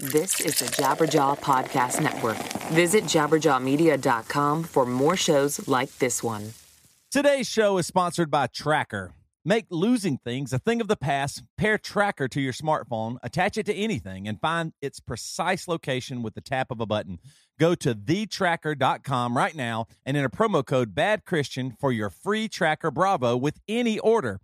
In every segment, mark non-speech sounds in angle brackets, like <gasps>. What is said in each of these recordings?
This is the Jabberjaw Podcast Network. Visit jabberjawmedia.com for more shows like this one. Today's show is sponsored by Trackr. Make losing things a thing of the past. Pair Trackr to your smartphone, attach it to anything, and find its precise location with the tap of a button. Go to thetracker.com right now and enter promo code Bad Christian for your free Trackr Bravo with any order.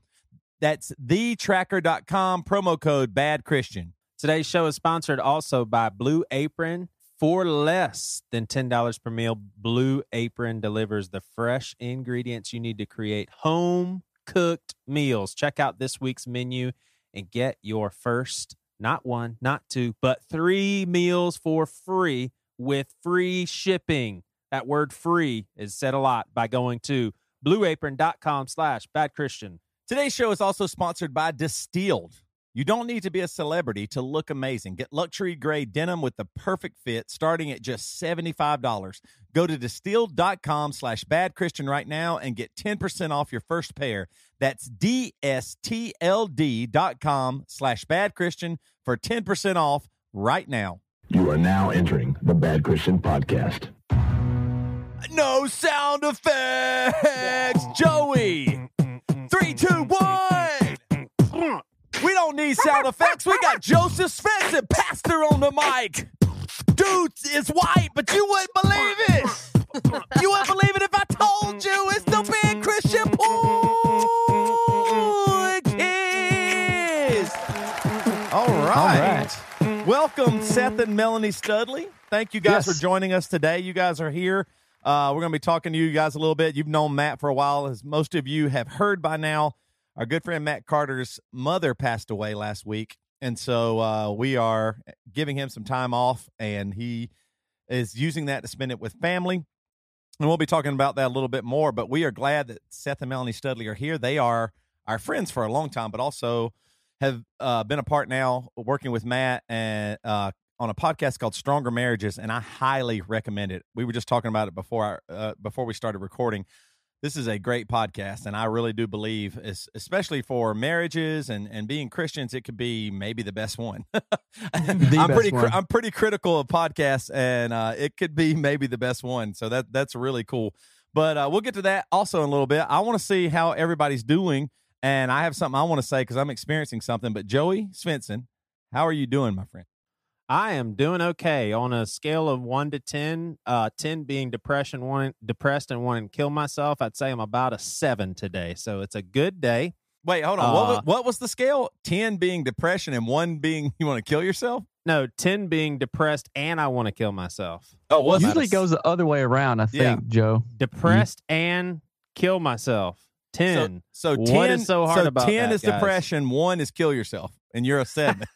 That's thetracker.com, promo code Bad Christian. Today's show is sponsored also by Blue Apron. For less than $10 per meal, Blue Apron delivers the fresh ingredients you need to create home cooked meals. Check out this week's menu and get your first, not one, not two, but three meals for free with free shipping. That word free is said a lot by going to blueapron.com slash bad Christian. Today's show is also sponsored by Distilled. You don't need to be a celebrity to look amazing. Get luxury grade denim with the perfect fit starting at just $75. Go to distilled.com slash bad Christian right now and get 10% off your first pair. That's D-S-T-L-D.com slash bad Christian for 10% off right now. You are now entering the Bad Christian Podcast. No sound effects. Joey. Three, two, one. We don't need sound effects. We got Joseph Svensson, pastor on the mic. Dude is white, but you wouldn't believe it. You wouldn't believe it if I told you it's the big Christian Podcast. All right. Welcome, Seth and Melanie Studley. Thank you guys Yes. for joining us today. You guys are here. Uh, we're going to be talking to you guys a little bit. You've known Matt for a while, as most of you have heard by now. Our good friend Matt Carter's mother passed away last week. And so uh, we are giving him some time off, and he is using that to spend it with family. And we'll be talking about that a little bit more. But we are glad that Seth and Melanie Studley are here. They are our friends for a long time, but also have uh, been a part now working with Matt and uh, on a podcast called Stronger Marriages, and I highly recommend it. We were just talking about it before our, uh, before we started recording. This is a great podcast, and I really do believe, especially for marriages and, and being Christians, it could be maybe the best one. <laughs> <laughs> I'm best pretty one. I'm pretty critical of podcasts, and uh, it could be maybe the best one. So that that's really cool. But uh, we'll get to that also in a little bit. I want to see how everybody's doing, and I have something I want to say because I'm experiencing something. But Joey Svensson, how are you doing, my friend? I am doing okay on a scale of one to 10, uh, 10 being depression, wanting, depressed and wanting to kill myself. I'd say I'm about a seven today. So it's a good day. Wait, hold on. what, Uh, was, what was the scale? Ten being depression and one being <laughs> you want to kill yourself. No, 10 being depressed and I want to kill myself. Oh, was it? Usually goes the other way around, I think, Yeah. Joe. Depressed and kill myself. 10. So, so ten is so hard about ten that, is guys? depression, one is kill yourself, and you're a seven.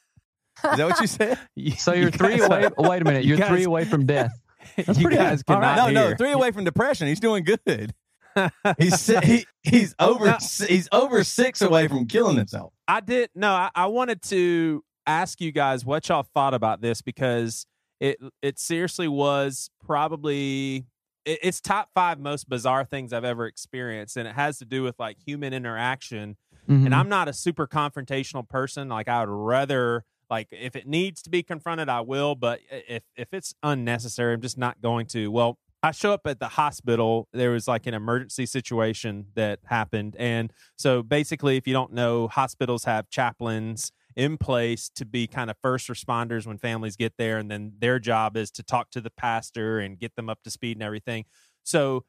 Is that what you said? <laughs> So you're You three guys- away. Wait a minute. you You're three away from death. <laughs> you pretty guys good. All right. cannot no, no, hear. three away from depression. He's doing good. <laughs> He's he, he's over he's over six away from killing himself. I did no. I, I wanted to ask you guys what y'all thought about this because it it seriously was probably it, it's top five most bizarre things I've ever experienced, and it has to do with like human interaction. Mhm. And I'm not a super confrontational person. Like I would rather like if it needs to be confronted, I will. But if if it's unnecessary, I'm just not going to. Well, I show up at the hospital. There was like an emergency situation that happened, and so basically, if you don't know, hospitals have chaplains in place to be kind of first responders when families get there, and then their job is to talk to the pastor and get them up to speed and everything. So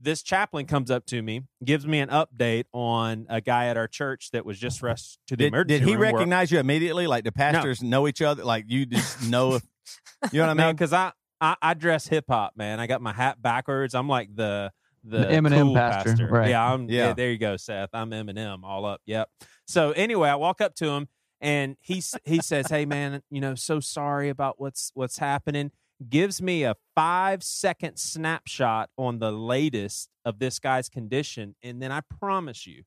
this chaplain comes up to me, gives me an update on a guy at our church that was just rushed to the Did, emergency did he room where- recognize you immediately? Like the pastors know each other? Like you just <laughs> know if you know what I mean? because I, I I dress hip hop, man. I got my hat backwards. I'm like the the, The Eminem cool pastor, right. Yeah, I'm. Yeah. Yeah. there you go, Seth. I'm Eminem, all up. Yep. So anyway, I walk up to him and he he says, "Hey, man, you know, so sorry about what's what's happening." Gives me a five second snapshot on the latest of this guy's condition, and then I promise you,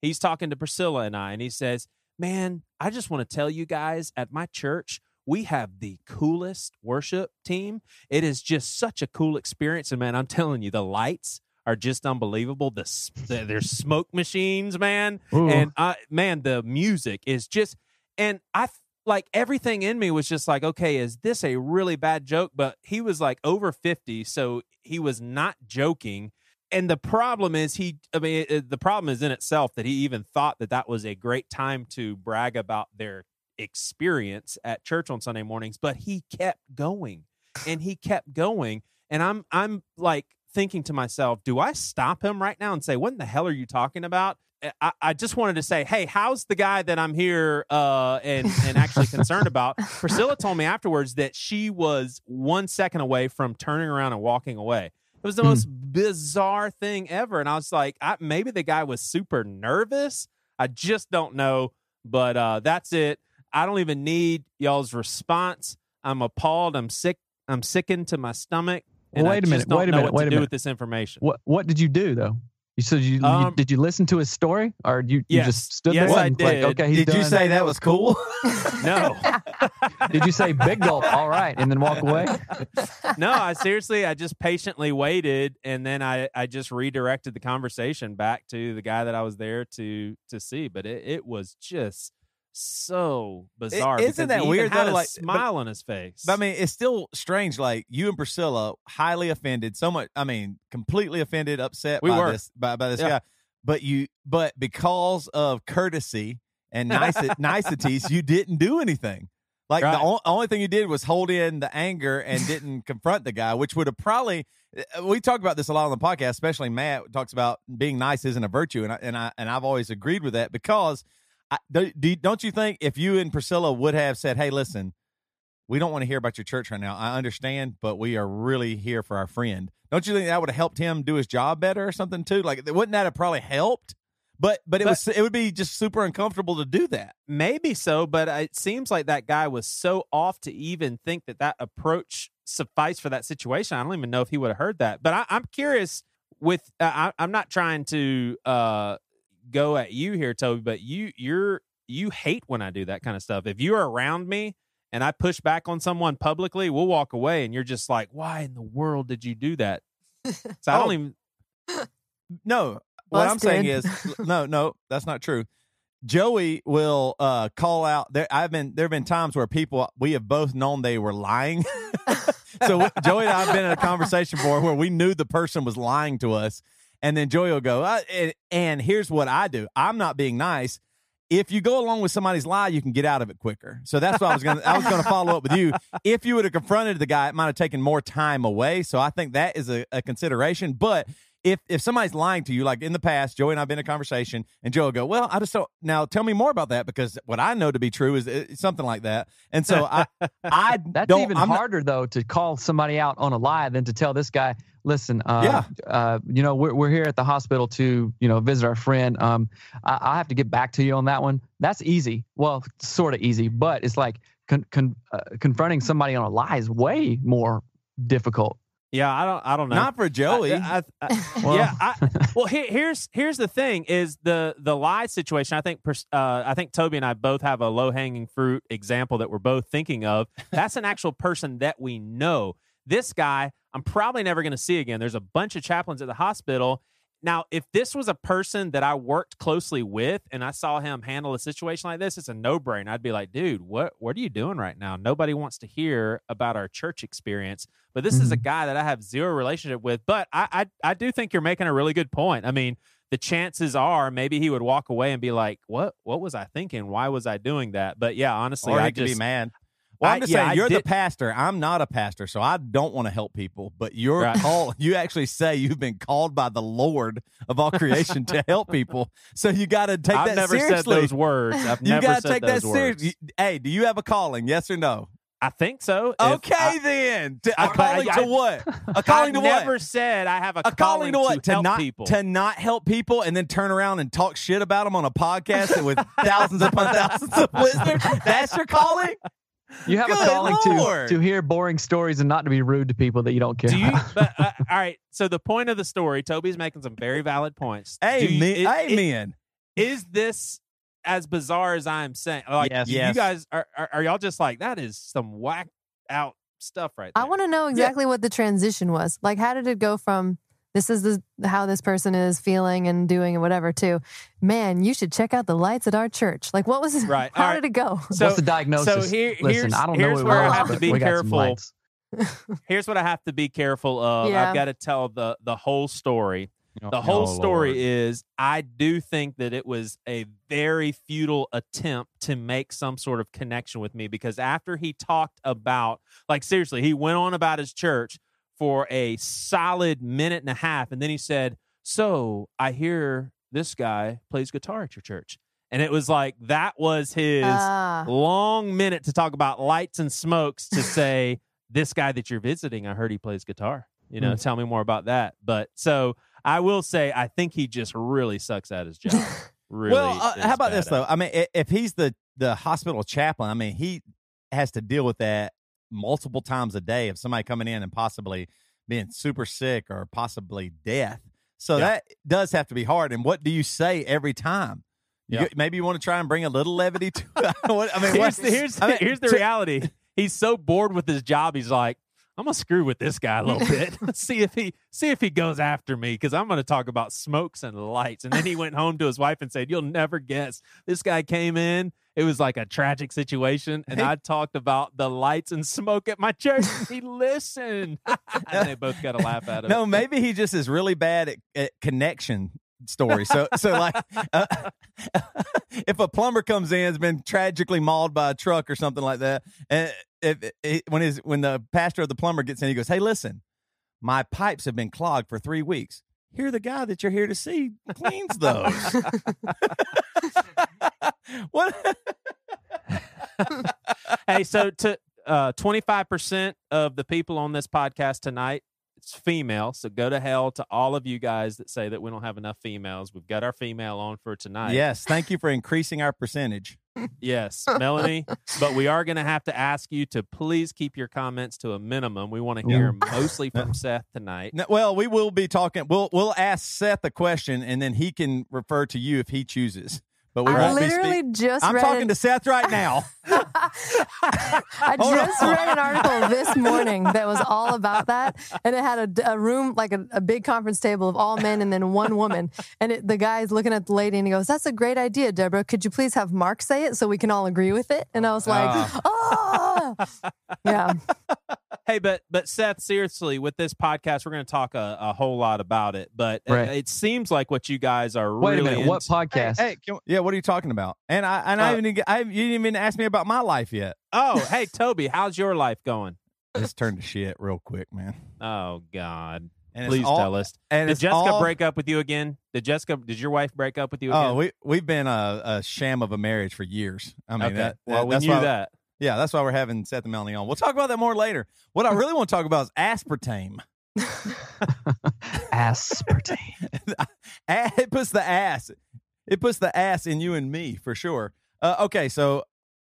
he's talking to Priscilla and I, and he says, Man, I just want to tell you guys at my church, we have the coolest worship team. It is just such a cool experience. And man, I'm telling you, the lights are just unbelievable. The, the there's smoke machines, man. Ooh. And I, man, the music is just, and I, like everything in me was just like, okay, is this a really bad joke? But he was like over 50, so he was not joking. And the problem is, he, I mean, it, the problem is in itself that he even thought that that was a great time to brag about their experience at church on Sunday mornings, but he kept going and he kept going. And I'm, I'm like thinking to myself, do I stop him right now and say, what in the hell are you talking about? I, I, just wanted to say, hey, how's the guy that I'm here uh, and and actually <laughs> concerned about? Priscilla told me <laughs> afterwards that she was one second away from turning around and walking away. It was the Hmm. most bizarre thing ever, and I was like, I, maybe the guy was super nervous. I just don't know, but uh, that's it. I don't even need y'all's response. I'm appalled. I'm sick. I'm sickened to my stomach. And Wait a minute, wait a minute, what wait a do minute. with this information. What What did you do though? You said you, you- Um, did you listen to his story or you, you just stood Yes, there I and like did. okay he's Did you done. say that was cool? <laughs> No. <laughs> did you say big gulp all right and then walk away <laughs> no, I seriously, I just patiently waited, and then I, I just redirected the conversation back to the guy that I was there to to see. But it, it was just so bizarre. isn't that weird, Had though? a Like, but- smile on his face. But I mean, it's still strange. Like you and Priscilla, highly offended. So much. I mean, completely offended, upset We by were. this by, by this Yeah. guy. But you, but because of courtesy and nice niceties, you didn't do anything. Like Right. the o- only thing you did was hold in the anger and didn't <laughs> confront the guy, which would have probably. uh, We talk about this a lot on the podcast, especially Matt talks about being nice isn't a virtue, and I, and I and I've always agreed with that because I, do, do, don't you think if you and Priscilla would have said, "Hey, listen, we don't want to hear about your church right now. I understand, but we are really here for our friend." Don't you think that would have helped him do his job better or something too? Like, wouldn't that have probably helped? But but it But- was it would be just super uncomfortable to do that. Maybe so, but it seems like that guy was so off to even think that that approach sufficed for that situation. I don't even know if he would have heard that. But I, I'm curious. With uh, I, I'm not trying to uh, go at you here, Toby, but you you're you hate when I do that kind of stuff. If you're around me and I push back on someone publicly, we'll walk away, and you're just like, "Why in the world did you do that?" <laughs> So I don't Oh. even. <laughs> No, what I'm saying is <laughs> no, no, that's not true. Joey will uh, call out. There, I've been there have been times where people we have both known they were lying. so Joey and I have been in a conversation before where we knew the person was lying to us, and then Joey will go, uh, and, and here's what I do. I'm not being nice. If you go along with somebody's lie, you can get out of it quicker. So that's what I was going to. I was going to follow up with you. If you would have confronted the guy, it might have taken more time away. So I think that is a, a consideration. But if if somebody's lying to you, like in the past, Joey and I've been in a conversation, and Joe will go, "Well, I just don't." Now tell me more about that because what I know to be true is uh, something like that. And so I, I <laughs> That's even I'm not- harder though to call somebody out on a lie than to tell this guy, listen, uh, Yeah. uh, you know, we're, we're here at the hospital to, you know, visit our friend. Um, I, I have to get back to you on that one. That's easy. Well, sort of easy, but it's like con, con, uh, confronting somebody on a lie is way more difficult. Yeah, I don't. I don't know. not for Joey. I, I, <laughs> I, Well- yeah. I, well, here, here's here's the thing: is the the lie situation. I think pers- uh, I think Toby and I both have a low hanging fruit example that we're both thinking of. That's an actual person that we know. This guy, I'm probably never going to see again. There's a bunch of chaplains at the hospital. Now, if this was a person that I worked closely with and I saw him handle a situation like this, it's a no brainer. I'd be like, dude, what what are you doing right now? Nobody wants to hear about our church experience. But this is a mm-hmm. guy that I have zero relationship with. But I, I I do think you're making a really good point. I mean, the chances are maybe he would walk away and be like, What what was I thinking? Why was I doing that? But yeah, honestly, or I could just be mad. Well, I'm I- just yeah, saying I you're the pastor. I'm not a pastor, so I don't want to help people. But you're Right. called. You actually say you've been called by the Lord of all creation to help people. So you got to take that seriously. I've that never seriously. said those words. I've you got to take that seriously. Hey, do you have a calling? Yes or no? I think so. Okay, I- then. To, I- a calling I- to I- what? A <laughs> calling to what? never said I have a, a calling to what? to, help not people. to not help people and then turn around and talk shit about them on a podcast with thousands upon <laughs> thousands of listeners. That's your calling. You have Good a calling Lord. to to hear boring stories and not to be rude to people that you don't care. Do you? about. But uh, <laughs> all right. So the point of the story, Toby's making some very valid points. Do you- Amen. i- i- Amen. Is this as bizarre as I'm saying? Like, Yes. you Yes. guys are, are are y'all just like that? Is some whack out stuff right there? I want to know exactly what the transition was. Like, how did it go from this is the, how this person is feeling and doing and whatever too. Man, you should check out the lights at our church. Like, what was Right. <laughs> How All did it go? So- What's the diagnosis? so here- Listen, here's- I don't know here's what it where I have to be we got some careful. <laughs> Here's what I have to be careful of. Yeah. I've got to tell the the whole story. Oh, The whole oh, story Lord. is I do think that it was a very futile attempt to make some sort of connection with me because after he talked about, like, seriously, he went on about his church for a solid minute and a half. And then he said, So I hear this guy plays guitar at your church. And it was like, that was his Ah. long minute to talk about lights and smokes to <laughs> say, This guy that you're visiting, I heard he plays guitar. You know, tell me more about that. But so I will say, I think he just really sucks at his <laughs> job. Really. well, uh, how about this at though? it. I mean, if he's the the hospital chaplain, I mean, he has to deal with that multiple times a day of somebody coming in and possibly being super sick or possibly death. So Yeah. that does have to be hard. And what do you say every time? Yeah. get- maybe you want to try and bring a little levity to <laughs> it. <laughs> I mean, here's, the, here's, I mean, here's the reality. He's so bored with his job. He's like, I'm gonna screw with this guy a little <laughs> bit. see if he see if he goes after me because I'm gonna talk about smokes and lights. And then he went home to his wife and said, "You'll never guess. This guy came in. It was like a tragic situation, and I talked about the lights and smoke at my church. He listened, <laughs> and they both got a laugh out of No, it. maybe he just is really bad at, at connection stories. So, so like, <laughs> uh, <laughs> if a plumber comes in, has been tragically mauled by a truck or something like that, and if, if when his when the pastor of the plumber gets in, he goes, "Hey, listen, my pipes have been clogged for three weeks. Here, the guy that you're here to see cleans those." <laughs> what? <laughs> hey, so to uh, 25% of the people on this podcast tonight, it's female. So go to hell to all of you guys that say that we don't have enough females. We've got our female on for tonight. yes, thank you for increasing our percentage. <laughs> Yes, Melanie. but we are going to have to ask you to please keep your comments to a minimum. We want to hear mostly from Seth tonight. No, well, we will be talking. We'll we'll ask Seth a question, and then he can refer to you if he chooses. But we I literally just I'm talking an- to Seth right now. <laughs> I just read an article this morning that was all about that, and it had a, a room like a, a big conference table of all men and then one woman. And it, the guy's looking at the lady and he goes, "That's a great idea, Deborah. Could you please have Mark say it so we can all agree with it?" And I was like, "Oh, yeah." Hey, but but Seth, seriously, with this podcast, we're going to talk a, a whole lot about it. But uh, Right. it seems like what you guys are Wait really a minute. What podcast? Hey, can- yeah, what are you talking about? And I and I Uh, haven't even, I haven't- you didn't even ask me about my life yet. Oh, hey, <laughs> Toby, how's your life going? It's turned to shit real quick, man. Oh God. And Please all- tell us. And Did Jessica all- break up with you again? Did Jessica? Did your wife break up with you again? Oh, we we've been a, a sham of a marriage for years. I mean, okay. that, well, we that's knew why, that. Yeah, that's why we're having Seth and Melanie on. We'll talk about that more later. What I really want to talk about is aspartame. Aspartame. <laughs> <laughs> It puts the ass it puts the ass in you and me for sure uh, okay so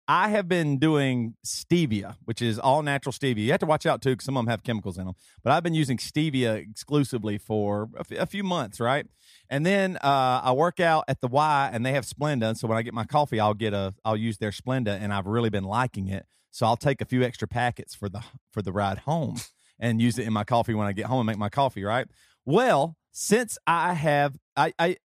i have been doing stevia which is all natural stevia. You have to watch out too because some of them have chemicals in them but i've been using stevia exclusively for a, f- a few months right? And then uh, i work out at the y and they have splenda. So when i get my coffee i'll get a i'll use their splenda and i've really been liking it. So i'll take a few extra packets for the for the ride home and use it in my coffee when i get home and make my coffee right? Well since i have i i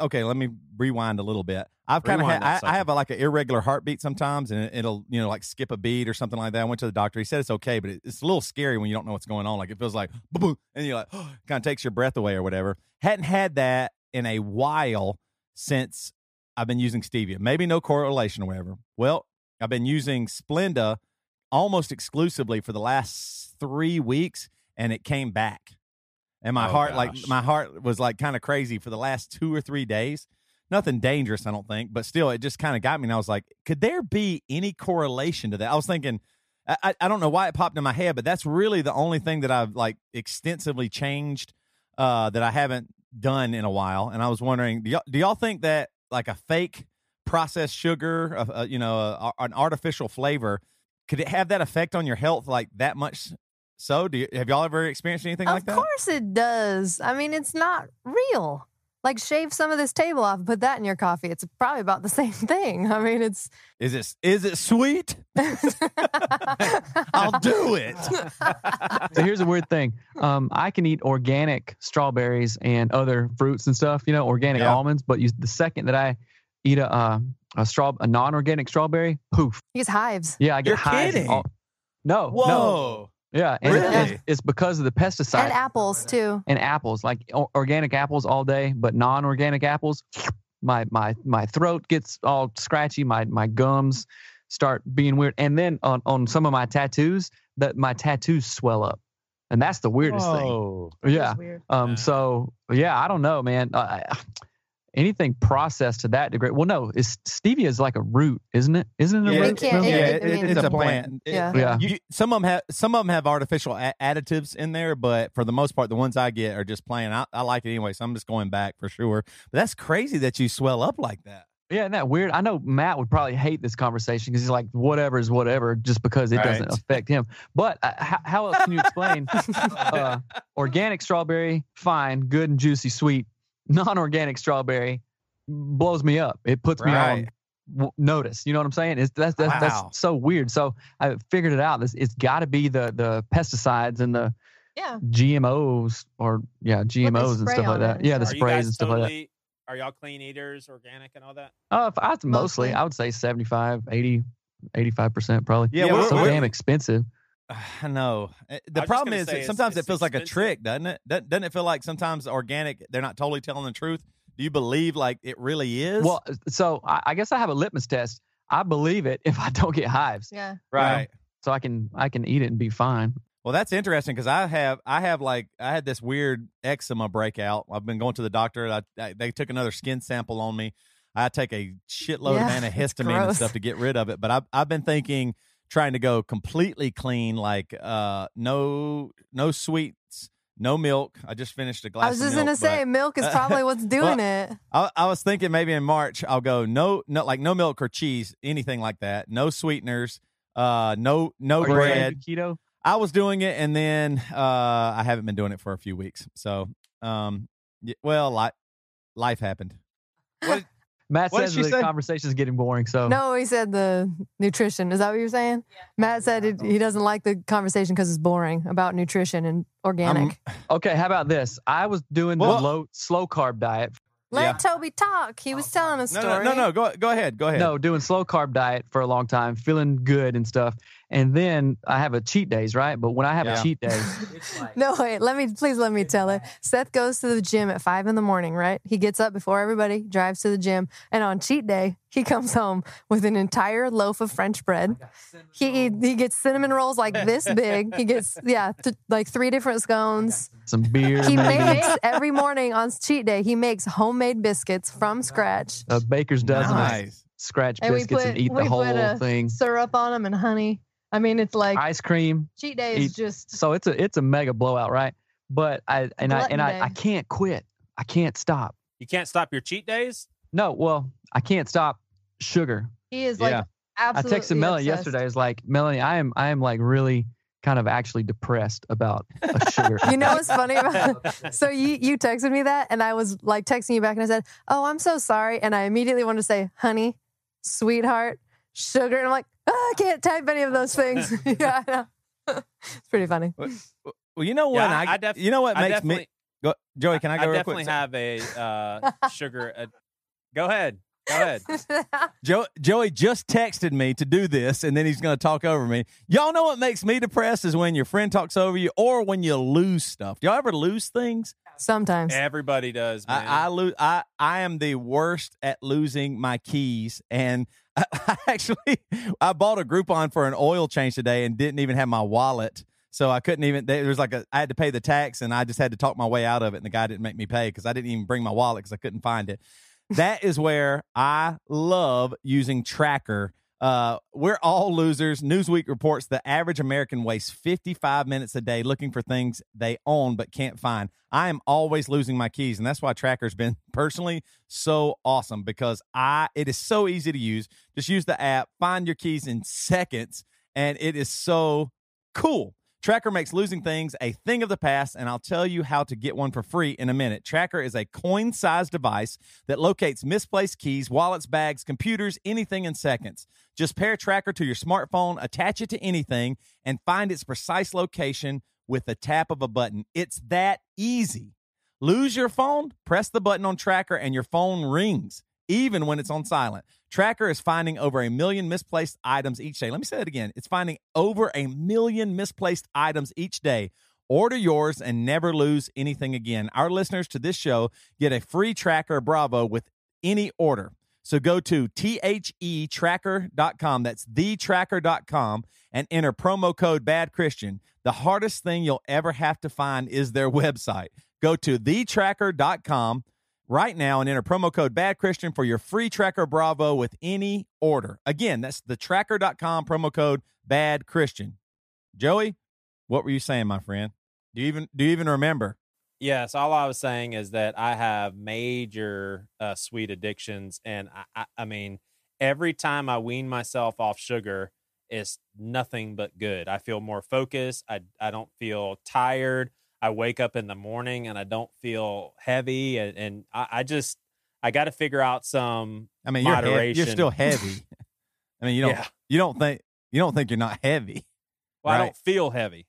okay let me rewind a little bit i've kind of had I, I have a, like an irregular heartbeat sometimes and it, will you know like skip a beat or something like that. I went to the doctor. He said it's okay but it, it's a little scary when you don't know what's going on. Like it feels like boom, and you're like <gasps> kind of takes your breath away or whatever. Hadn't had that in a while since i've been using stevia. Maybe no correlation or whatever. Well i've been using splenda almost exclusively for the last three weeks and it came back. And my Oh, heart like my heart was like kind of crazy for the last two or three days nothing dangerous i don't think but still it just kind of got me and i was like could there be any correlation to that i was thinking I, I- don't know why it popped in my head but that's really the only thing that i've like extensively changed uh that i haven't done in a while and i was wondering do y'all, do y'all think that like a fake processed sugar uh, uh, you know uh, an artificial flavor could it have that effect on your health like that much so do you, have y'all ever experienced anything Of like that Of course it does. I mean, it's not real. Like shave some of this table off and put that in your coffee. It's probably about the <laughs> same thing. I mean, it's Is it is it sweet? I <laughs> I'll do it. So here's a weird thing. Um, I can eat organic strawberries and other fruits and stuff. You know, organic Yeah. almonds. But you, the second that I eat a uh, a straw a non-organic strawberry, poof. He gets hives. Yeah, I get You're hives. kidding. all- no, no. Whoa. Yeah, and Really? it's, it's because of the pesticide And apples too. and apples, like o- organic apples all day, but non-organic apples, my my my throat gets all scratchy. My my gums start being weird, and then on on some of my tattoos, that my tattoos swell up, and that's the weirdest Whoa. thing. Yeah. weird. Um. Yeah. So yeah, I don't know, man. Uh, anything processed to that degree? Well, no, is stevia is like a root, isn't it? Isn't it a Yeah, root? can't- yeah, it- it- I mean- it's a plant. It- Yeah. Yeah. You, some of them have some of them have artificial a- additives in there, but for the most part, the ones I get are just plain. I, I like it anyway, so I'm just going back for sure. But that's crazy that you swell up like that. Yeah, isn't that weird? I know Matt would probably hate this conversation because he's like, whatever is whatever, just because it doesn't <laughs> affect him. But uh, how, how else can you explain <laughs> uh, organic strawberry, fine, good and juicy, sweet. Non-organic strawberry blows me up. It puts me on w- notice. You know what I'm saying? It's that's that's, Wow. that's so weird. So I figured it out. This it's got to be the the pesticides and the Yeah. GMOs or yeah GMOs and stuff like that. it. Yeah, the Are sprays and stuff like that. Are y'all clean eaters, organic, and all that? Uh, if I, mostly, Mostly. I would say 75, 80, 85% probably. Yeah, Yeah, we're, so we're- damn expensive. <sighs> I know. Uh, The just problem is that sometimes it it's feels like a trick, doesn't it? Doesn't doesn't it feel like sometimes organic they're not totally telling the truth? Do you believe like it really is? Well, so I, I guess I have a litmus test. I believe it <laughs> if I don't get hives, Yeah. right. so I can I can eat it and be fine. Well, that's interesting because I have I have like I had this weird eczema breakout. I've been going to the doctor. I, I, they took another skin sample on me. I take a shitload Yeah, <laughs> of antihistamine and stuff to get rid of it. But I've I've been thinking trying to go completely clean, like uh no no sweets, no milk. I just finished a glass. I was just milk, gonna say but milk is probably what's <laughs> doing it. I, I was thinking maybe in March I'll go no no like no milk or cheese, anything like that. No sweeteners. Uh, no no Are bread. to keto? I was doing it, and then uh, I haven't been doing it for a few weeks. So, um, y- well, li- life happened. Matt What did says the say? conversation is getting boring. So No, he said the nutrition. Is that what you're saying? Matt said it, he doesn't like the conversation because it's boring about nutrition and organic. okay, how about this? I was doing Well- the low slow carb diet. Let yeah. Toby talk. He was telling a No, story. no, no, no. Go, go ahead. Go ahead. No, doing slow carb diet for a long time, feeling good and stuff. And then I have a cheat days, right? But when I have Yeah. a cheat day, <laughs> No, wait. Let me please let me tell it. Seth goes to the gym at five in the morning, right? He gets up before everybody, drives to the gym, and on cheat day, he comes home with an entire loaf of French bread. He eat, he gets cinnamon rolls like this big. He gets <laughs> yeah, th- like three different scones. some beer, He maybe, makes every morning on cheat day. He makes homemade biscuits from scratch. a baker's dozen of nice. scratch And we biscuits and put- eat the we whole put a thing. Syrup on them and honey. I mean, it's like Ice cream. cheat day eat- is just So it's a it's a mega blowout, right? But I and I and I, I can't quit. I can't stop. You can't stop your cheat days. No, well, I can't stop sugar. he is like absolutely. I texted Melanie obsessed. yesterday. I was like, Melanie, I am I am like really kind of actually depressed about a sugar. <laughs> You know what's funny about? <laughs> so you you texted me that, and I was like texting you back, and I said, "Oh, I'm so sorry," and I immediately wanted to say, "Honey, sweetheart, sugar," and I'm like, oh, I can't type any of those <laughs> things. <laughs> yeah, I know. <laughs> it's pretty funny. Well, you know what? Yeah, I, I def- you know what I makes me go, Joey. Can I go real definitely quick? have a uh, sugar. Go ahead. Go ahead. Jo- Joey just texted me to do this, and then he's going to talk over me. Y'all know what makes me depressed is when your friend talks over you, or when you lose stuff. Do Y'all ever lose things? Sometimes. Everybody does, man. I, I lose. I I am the worst at losing my keys, and I, <laughs> I actually I bought a Groupon for an oil change today and didn't even have my wallet, so I couldn't even. There was like a I had to pay the tax, and I just had to talk my way out of it, and the guy didn't make me pay because I didn't even bring my wallet because I couldn't find it. That is where I love using Trackr. Uh, we're all losers. Newsweek reports the average American wastes 55 minutes a day looking for things they own but can't find. I am always losing my keys, and that's why Trackr's been <laughs> personally so awesome because I it is so easy to use. Just use the app, find your keys in seconds, and it is so cool. Trackr makes losing things a thing of the past, and I'll tell you how to get one for free in a minute. Trackr is a coin sized device that locates misplaced keys, wallets, bags, computers, anything in seconds. Just pair Trackr to your smartphone, attach it to anything, and find its precise location with the tap of a button. It's that easy. Lose your phone? Press the button on Trackr, and your phone rings even when it's on silent. Trackr is finding over a million misplaced items each day. Let me say that again. It's finding over a million misplaced items each day. Order yours and never lose anything again. Our listeners to this show get a free Trackr Bravo with any order. So go to thetracker.com. That's thetracker.com and enter promo code Bad Christian. The hardest thing you'll ever have to find is their <laughs> website. Go to thetracker.com right now and enter promo code Bad Christian for your free Trackr Bravo with any order. Again, that's the tracker.com promo code Bad Christian. Joey, what were you saying, my friend? Do you even do you even remember? Yes, all I was saying is that I have major uh, sweet addictions, and I, I, I mean, every time I wean myself off sugar, it's nothing but good. I feel more focused. I I don't feel tired. I wake up in the morning and I don't feel heavy, and, and I, I just I got to figure out some. I mean, you're, he- moderation. you're still heavy. <laughs> I mean, you don't Yeah. you don't think you don't think you're not heavy. Well, I don't feel heavy.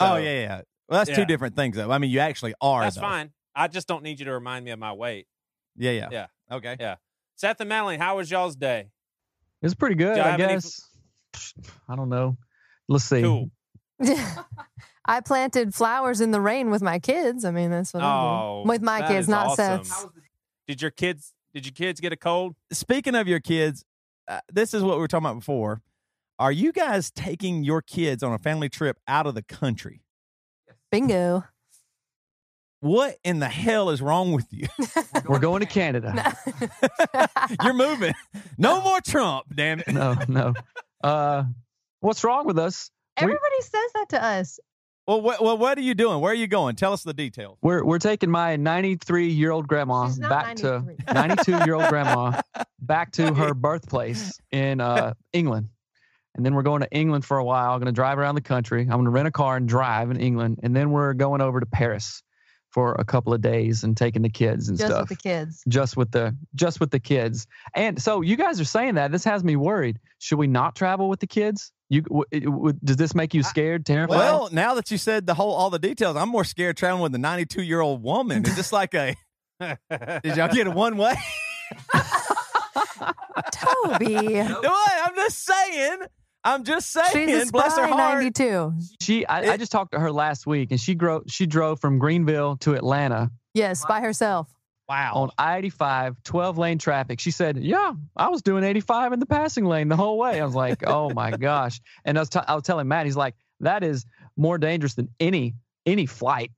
oh yeah, yeah. Well, that's two different things though. I mean, you actually are. that's though. fine. I just don't need you to remind me of my weight. Yeah, yeah. Yeah. Okay. Yeah. Seth and Madeline, how was y'all's day? It's pretty good, I have any- guess. I don't know. Let's see. Cool. <laughs> I planted flowers in the rain with my kids. I mean, that's what I Oh, do. With my kids, not awesome. Seth's. Did your kids? Did your kids get a cold? Speaking of your kids, uh, this is what we were talking about before. Are you guys taking your kids on a family trip out of the country? Bingo. What in the hell is wrong with you? <laughs> We're going to Canada. <laughs> You're moving. No more Trump, damn it. no, no. Uh, what's wrong with us? We- Everybody says that to us. Well, what, well, what are you doing? Where are you going? Tell us the details. We're we're taking my 93 year old grandma She's not back to <laughs> <laughs> 92 year old grandma back to her birthplace in uh, England. And then we're going to England for a while. I'm going to drive around the country. I'm going to rent a car and drive in England. And then we're going over to Paris for a couple of days and taking the kids and Just stuff. with the kids. just with the just with the kids. And so you guys are saying that this has me worried. Should we not travel with the kids? You w- it- w- does this make you scared, terrified? Well, now that you said the whole all the details, I'm more scared traveling with a 92 year old woman. Is this like a? <laughs> Did y'all get a one way? <laughs> Toby. <laughs> what? I'm just saying. I'm just saying. She's a bless her heart. 92. she I, I just talked to her last week, and she drove she drove from Greenville to Atlanta Yes, by herself. Wow. on I-85, 12 lane traffic. She said, "Yeah, I was doing 85 in the passing lane the whole way." I was like, "Oh my <laughs> gosh!" And I was, t- I was telling Matt, he's like, "That is more dangerous than any any flight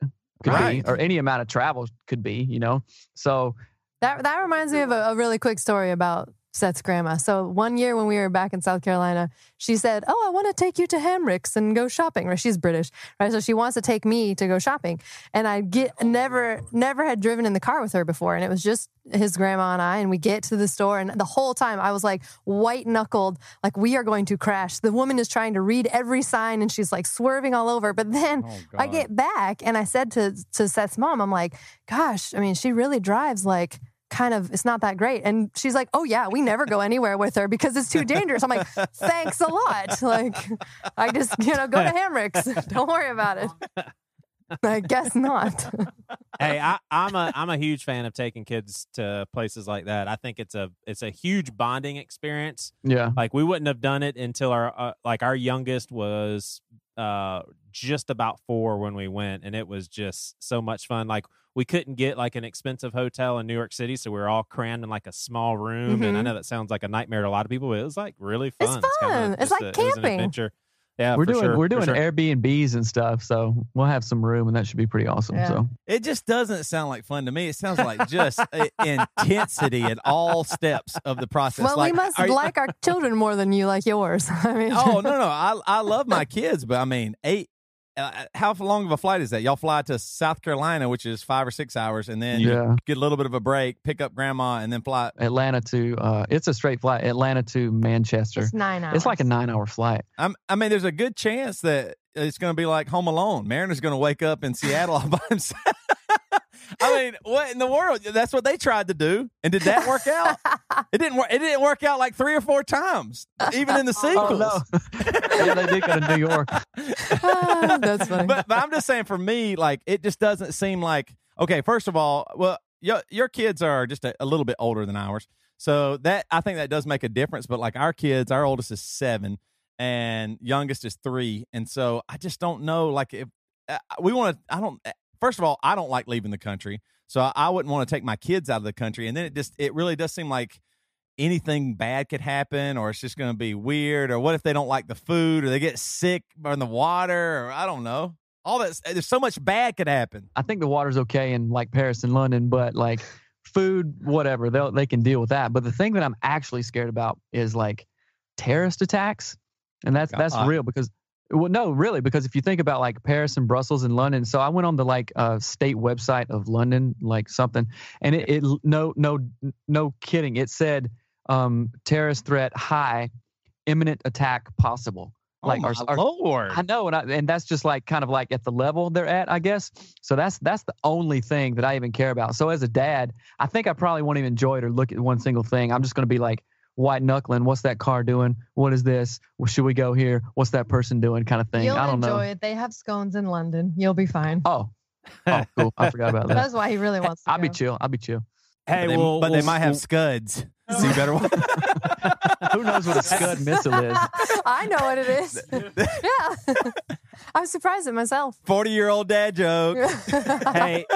could Right. be, or any amount of travel could be." You know, so That that reminds me of a, a really quick story about Seth's grandma. So one year when we were back in South Carolina, she said, "Oh, I want to take you to Hamrick's and go shopping." Right? She's British, right? So she wants to take me to go shopping, and I get oh, never never had driven in the car with her before, and it was just his grandma and I, and we get to the store, and the whole time I was like white knuckled, like we are going to crash. The woman is trying to read every sign, and she's like swerving all over, but then. Oh, I get back and I said to to Seth's mom, I'm like, gosh, I mean, she really drives like kind of it's not that great. And she's like, Oh yeah, we never go anywhere with her because it's too dangerous. I'm like, thanks a lot. <laughs> Like I just, you know, go to Hamrick's. <laughs> Don't worry about it. I guess not. <laughs> hey, I, I'm a I'm a huge fan of taking kids to places like that. I think it's a it's a huge bonding experience. yeah, Like we wouldn't have done it until our uh, like our youngest was uh just about four when we went, and it was just so much fun. Like we couldn't get like an expensive hotel in New York City, so we were all crammed in like a small room. And I Mhm. know that sounds like a nightmare to a lot of people, but it was like really fun. kinda fun. It's just like a- it was an camping. adventure. Yeah, we're doing sure, we're doing sure. Airbnbs and stuff, so we'll have some room, and that should be pretty awesome. Yeah. So It just doesn't sound like fun to me. It sounds like just intensity at all steps of the process. well, like, we must are you- like our children more than you like yours. <laughs> I mean oh no, no, I I love my kids, but I mean, eight. Uh, how long of a flight is that? Y'all fly to South Carolina, which is five or six hours, and then yeah, get a little bit of a break, pick up grandma, and then fly. Atlanta to uh, it's a straight flight. Atlanta to Manchester. it's nine hours. It's like a nine hour flight. I'm, I mean, there's a good chance that it's going to be like Home Alone. Mariner's going to wake up in Seattle all by <laughs> himself. I mean, what in the world? That's what they tried to do, and did that work out? <laughs> it didn't work. It didn't work out like three or four times, even in the sequels. <laughs> Oh no! <laughs> yeah, they did go to New York. Ah, That's funny. but but I'm just saying, for me, like it just doesn't seem like okay. First of all, well, your your kids are just a, a little bit older than ours, so that I think that does make a difference. But like our kids, our oldest is seven, and youngest is three, and so I just don't know. Like if uh, we want to, I don't. First of all, I don't like leaving the country, so I, I wouldn't want to take my kids out of the country. And then it just it really does seem like anything bad could happen or it's just going to be weird or what if they don't like the food or they get sick or in the water or I don't know. All that eh, there's so much bad could happen. I think the water's okay in like Paris and London, but like food, whatever, they they can deal with that. But the thing that I'm actually scared about is like terrorist attacks, and that's that's real because well, no, really, because if you think about like Paris and Brussels and London, so I went on the like uh, state website of London, like something, and it, it no no no kidding, it said um, terrorist threat high, imminent attack possible. Like oh our- our- lord. I know, and I, and that's just like kind of like at the level they're at, I guess. So that's that's the only thing that I even care about. So as a dad, I think I probably won't even enjoy it or look at one single thing. I'm just going to be like white knuckling. What's that car doing? What is this? Well, should we go here? What's that person doing? Kind of thing. You'll I don't enjoy know. it. They have scones in London. You'll be fine. Oh, oh, cool. I forgot about that. That's why he really wants to I'll be chill. I'll be chill. Hey, but they, well, but they well, might have well, scuds. <laughs> So you better. <laughs> Who knows what a scud missile is? <laughs> I know what it is. yeah. I'm surprised at myself. Forty year old dad joke. hey,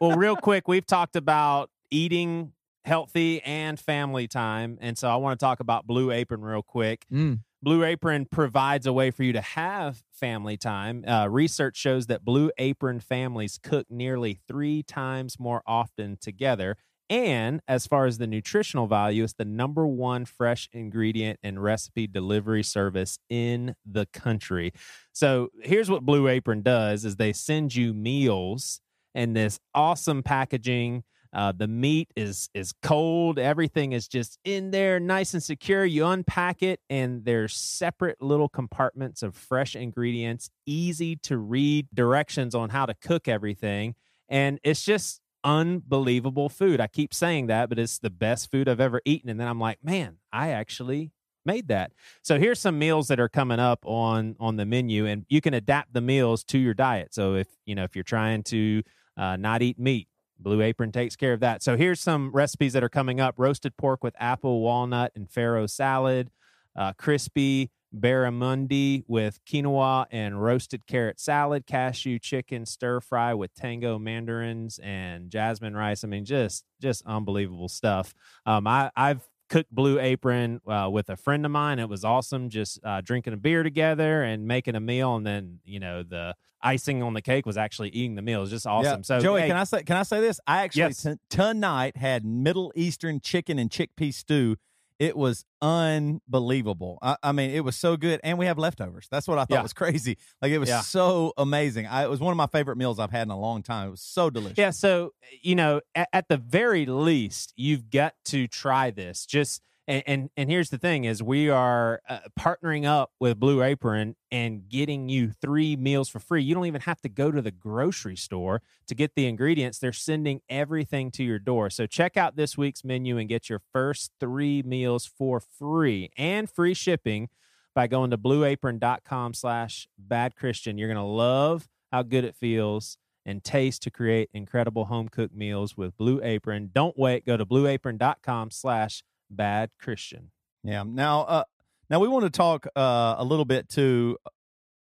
well, real quick, we've talked about eating healthy and family time, and so I want to talk about Blue Apron real quick. Mm. Blue Apron provides a way for you to have family time. Uh, research shows that Blue Apron families cook nearly three times more often together. And as far as the nutritional value, it's the number one fresh ingredient and recipe delivery service in the country. So here's what Blue Apron does is they send you meals in this awesome packaging uh, the meat is is cold. Everything is just in there, nice and secure. You unpack it, and there's separate little compartments of fresh ingredients, easy to read directions on how to cook everything, and it's just unbelievable food. I keep saying that, but it's the best food I've ever eaten. And then I'm like, man, I actually made that. So here's some meals that are coming up on on the menu, and you can adapt the meals to your diet. So if you know if you're trying to uh, not eat meat. Blue Apron takes care of that. So here's some recipes that are coming up: roasted pork with apple, walnut, and farro salad, uh, crispy barramundi with quinoa and roasted carrot salad, cashew chicken stir fry with tango mandarins and jasmine rice. I mean, just just unbelievable stuff. Um, I, I've cooked Blue Apron uh, with a friend of mine. It was awesome, just uh, drinking a beer together and making a meal, and then you know the icing on the cake was actually eating the meal. It was just awesome. Yeah. So Joey, hey, can I say can I say this? I actually Yes. t- tonight had Middle Eastern chicken and chickpea stew. It was unbelievable. I, I mean, it was so good, and we have leftovers. That's what I thought Yeah. was <laughs> crazy. Like it was Yeah. so amazing. I, it was one of my favorite meals I've had in a long time. It was so delicious. Yeah, so you know, at, at the very least, you've got to try this. Just and and, and here's the thing: is we are uh, partnering up with Blue Apron and getting you three meals for free. You don't even have to go to the grocery store to get the ingredients. They're sending everything to your door. So check out this week's menu and get your first three meals for free and free shipping by going to blueapron.com slash bad christian you're going to love how good it feels and taste to create incredible home cooked meals with blue apron don't wait go to blueapron.com slash bad christian Yeah. Now, uh, now we want to talk uh, a little bit too.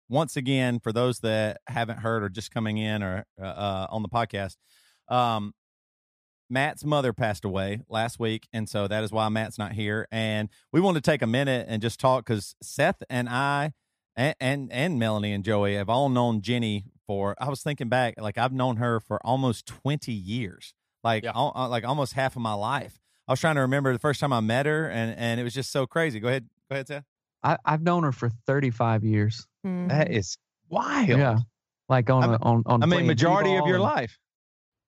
Once again, for those that haven't heard or just coming in or uh, uh, on the podcast, um, Matt's mother passed away last week, and so that is why Matt's not here. And we want to take a minute and just talk because Seth and I, and, and and Melanie and Joey have all known Jenny for. I was thinking back, like I've known her for almost twenty years, like Yeah. al- uh, like almost half of my life. I was trying to remember the first time I met her, and and it was just so crazy. Go ahead, go ahead, Seth. I, I've known her for 35 years. Mhm. That is wild. Yeah. Like on I a, mean- on on I mean, majority of your and- life.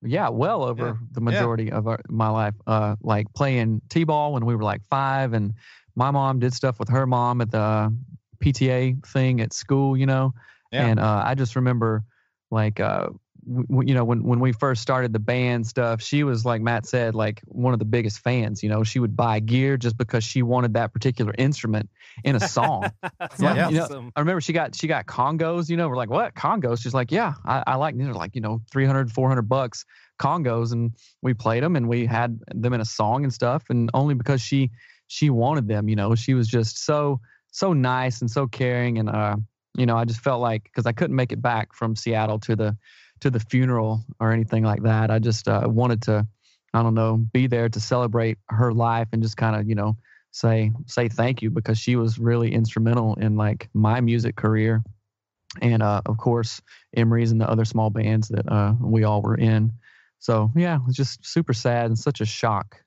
Yeah, well over the majority of our, my life. Uh, like playing t-ball when we were like five, and my mom did stuff with her mom at the PTA thing at school, you know, Yeah. And uh, I just remember, like, uh, w- w- you know, when when we first started the band stuff, she was like Matt said, like one of the biggest fans. You know, she would buy gear just because she wanted that particular instrument in a song. <laughs> Yeah, you know. I remember she got she got congos. You know, we're like, what congos? She's like, yeah, I, I like. these are like, you know, 300, 400 bucks congos, and we played them and we had them in a song and stuff. And only because she she wanted them. You know, she was just so so nice and so caring. And uh, you know, I just felt like because I couldn't make it back from Seattle to the to the funeral or anything like that. I just uh, wanted to, I don't know, be there to celebrate her life and just kind of, you know, say say thank you because she was really instrumental in like my music career and uh, of course Emery's and the other small bands that uh, we all were in. So yeah, it was just super sad and such a shock.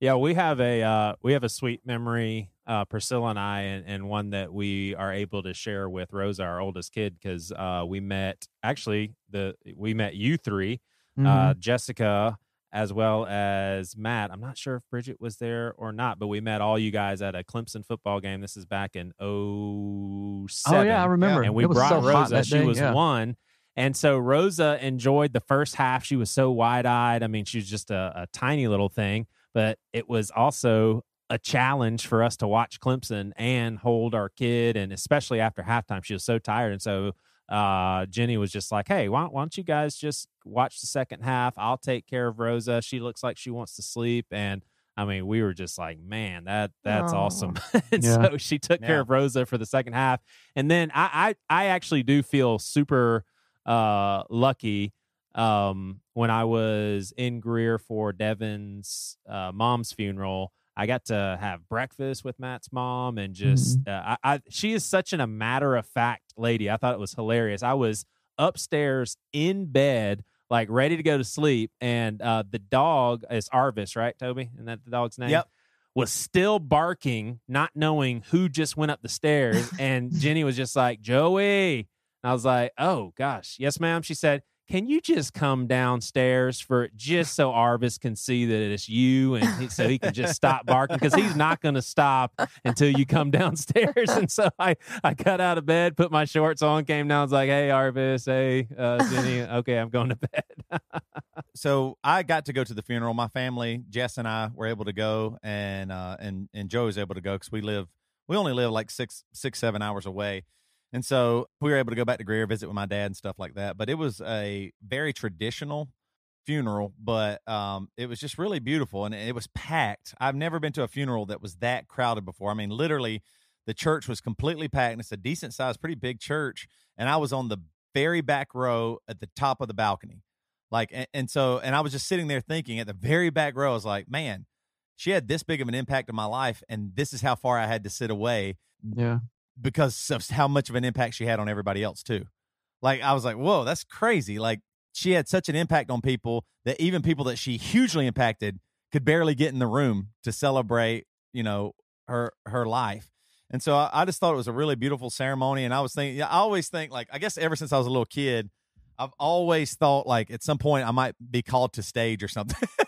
Yeah, we have a uh, we have a sweet memory, uh, Priscilla and I, and, and one that we are able to share with Rosa, our oldest kid, because uh, we met actually the we met you 3 Mm-hmm. uh, Jessica as well as Matt. I'm not sure if Bridget was there or not, but we met all you guys at a Clemson football game. This is back in 07. oh yeah, I remember. And we brought so Rosa. She day, was yeah. one. And so Rosa enjoyed the first half. She was so wide eyed. I mean, she was just a, a tiny little thing, but it was also a challenge for us to watch Clemson and hold our kid. And especially after halftime, she was so tired. And so uh, Jenny was just like, hey, why, why don't you guys just watch the second half? I'll take care of Rosa. She looks like she wants to sleep. And I mean, we were just like, man, that that's Aw. awesome. <laughs> and Yeah. so she took care of Rosa for the second half. And then I, I, I actually do feel super uh, lucky um, when I was in Greer for Devin's uh, mom's funeral. I got to have breakfast with Matt's mom, and just uh, I, I, she is such an, a matter of fact lady. I thought it was hilarious. I was upstairs in bed, like ready to go to sleep, and uh, the dog is Arvis, right, Toby? And that the dog's name? Yep. Was still barking, not knowing who just went up the stairs, and <laughs> Jenny was just like, "Joey," and I was like, "Oh gosh, yes, ma'am." She said, "Can you just come downstairs for just so Arvis can see that it's you, and he, so he can just stop barking because he's not going to stop until you come <laughs> downstairs." And so I, I got out of bed, put my shorts on, came down, was like, "Hey, Arvis, hey, uh, Jenny, okay, I'm going to bed." <laughs> so I got to go to the funeral. My family, Jess and I, were able to go, and uh, and and Joe was able to go because we live, we only live like six six seven hours away, and so we were able to go back to Greer, visit with my dad and stuff like that. But it was a very traditional funeral, but um, it was just really beautiful, and it was packed. I've never been to a funeral that was that crowded before. I mean, literally, the church was completely packed. And it's a decent sized, pretty big church, and I was on the very back row at the top of the balcony like and, and so and i was just sitting there thinking at the very back row i was like man she had this big of an impact in my life and this is how far i had to sit away Yeah. Because of how much of an impact she had on everybody else too like i was like whoa that's crazy like she had such an impact on people that even people that she hugely impacted could barely get in the room to celebrate you know her her life and so I, I just thought it was a really beautiful ceremony and i was thinking yeah, i always think like i guess ever since i was a little kid I've always thought like at some point I might be called to stage or something. <laughs>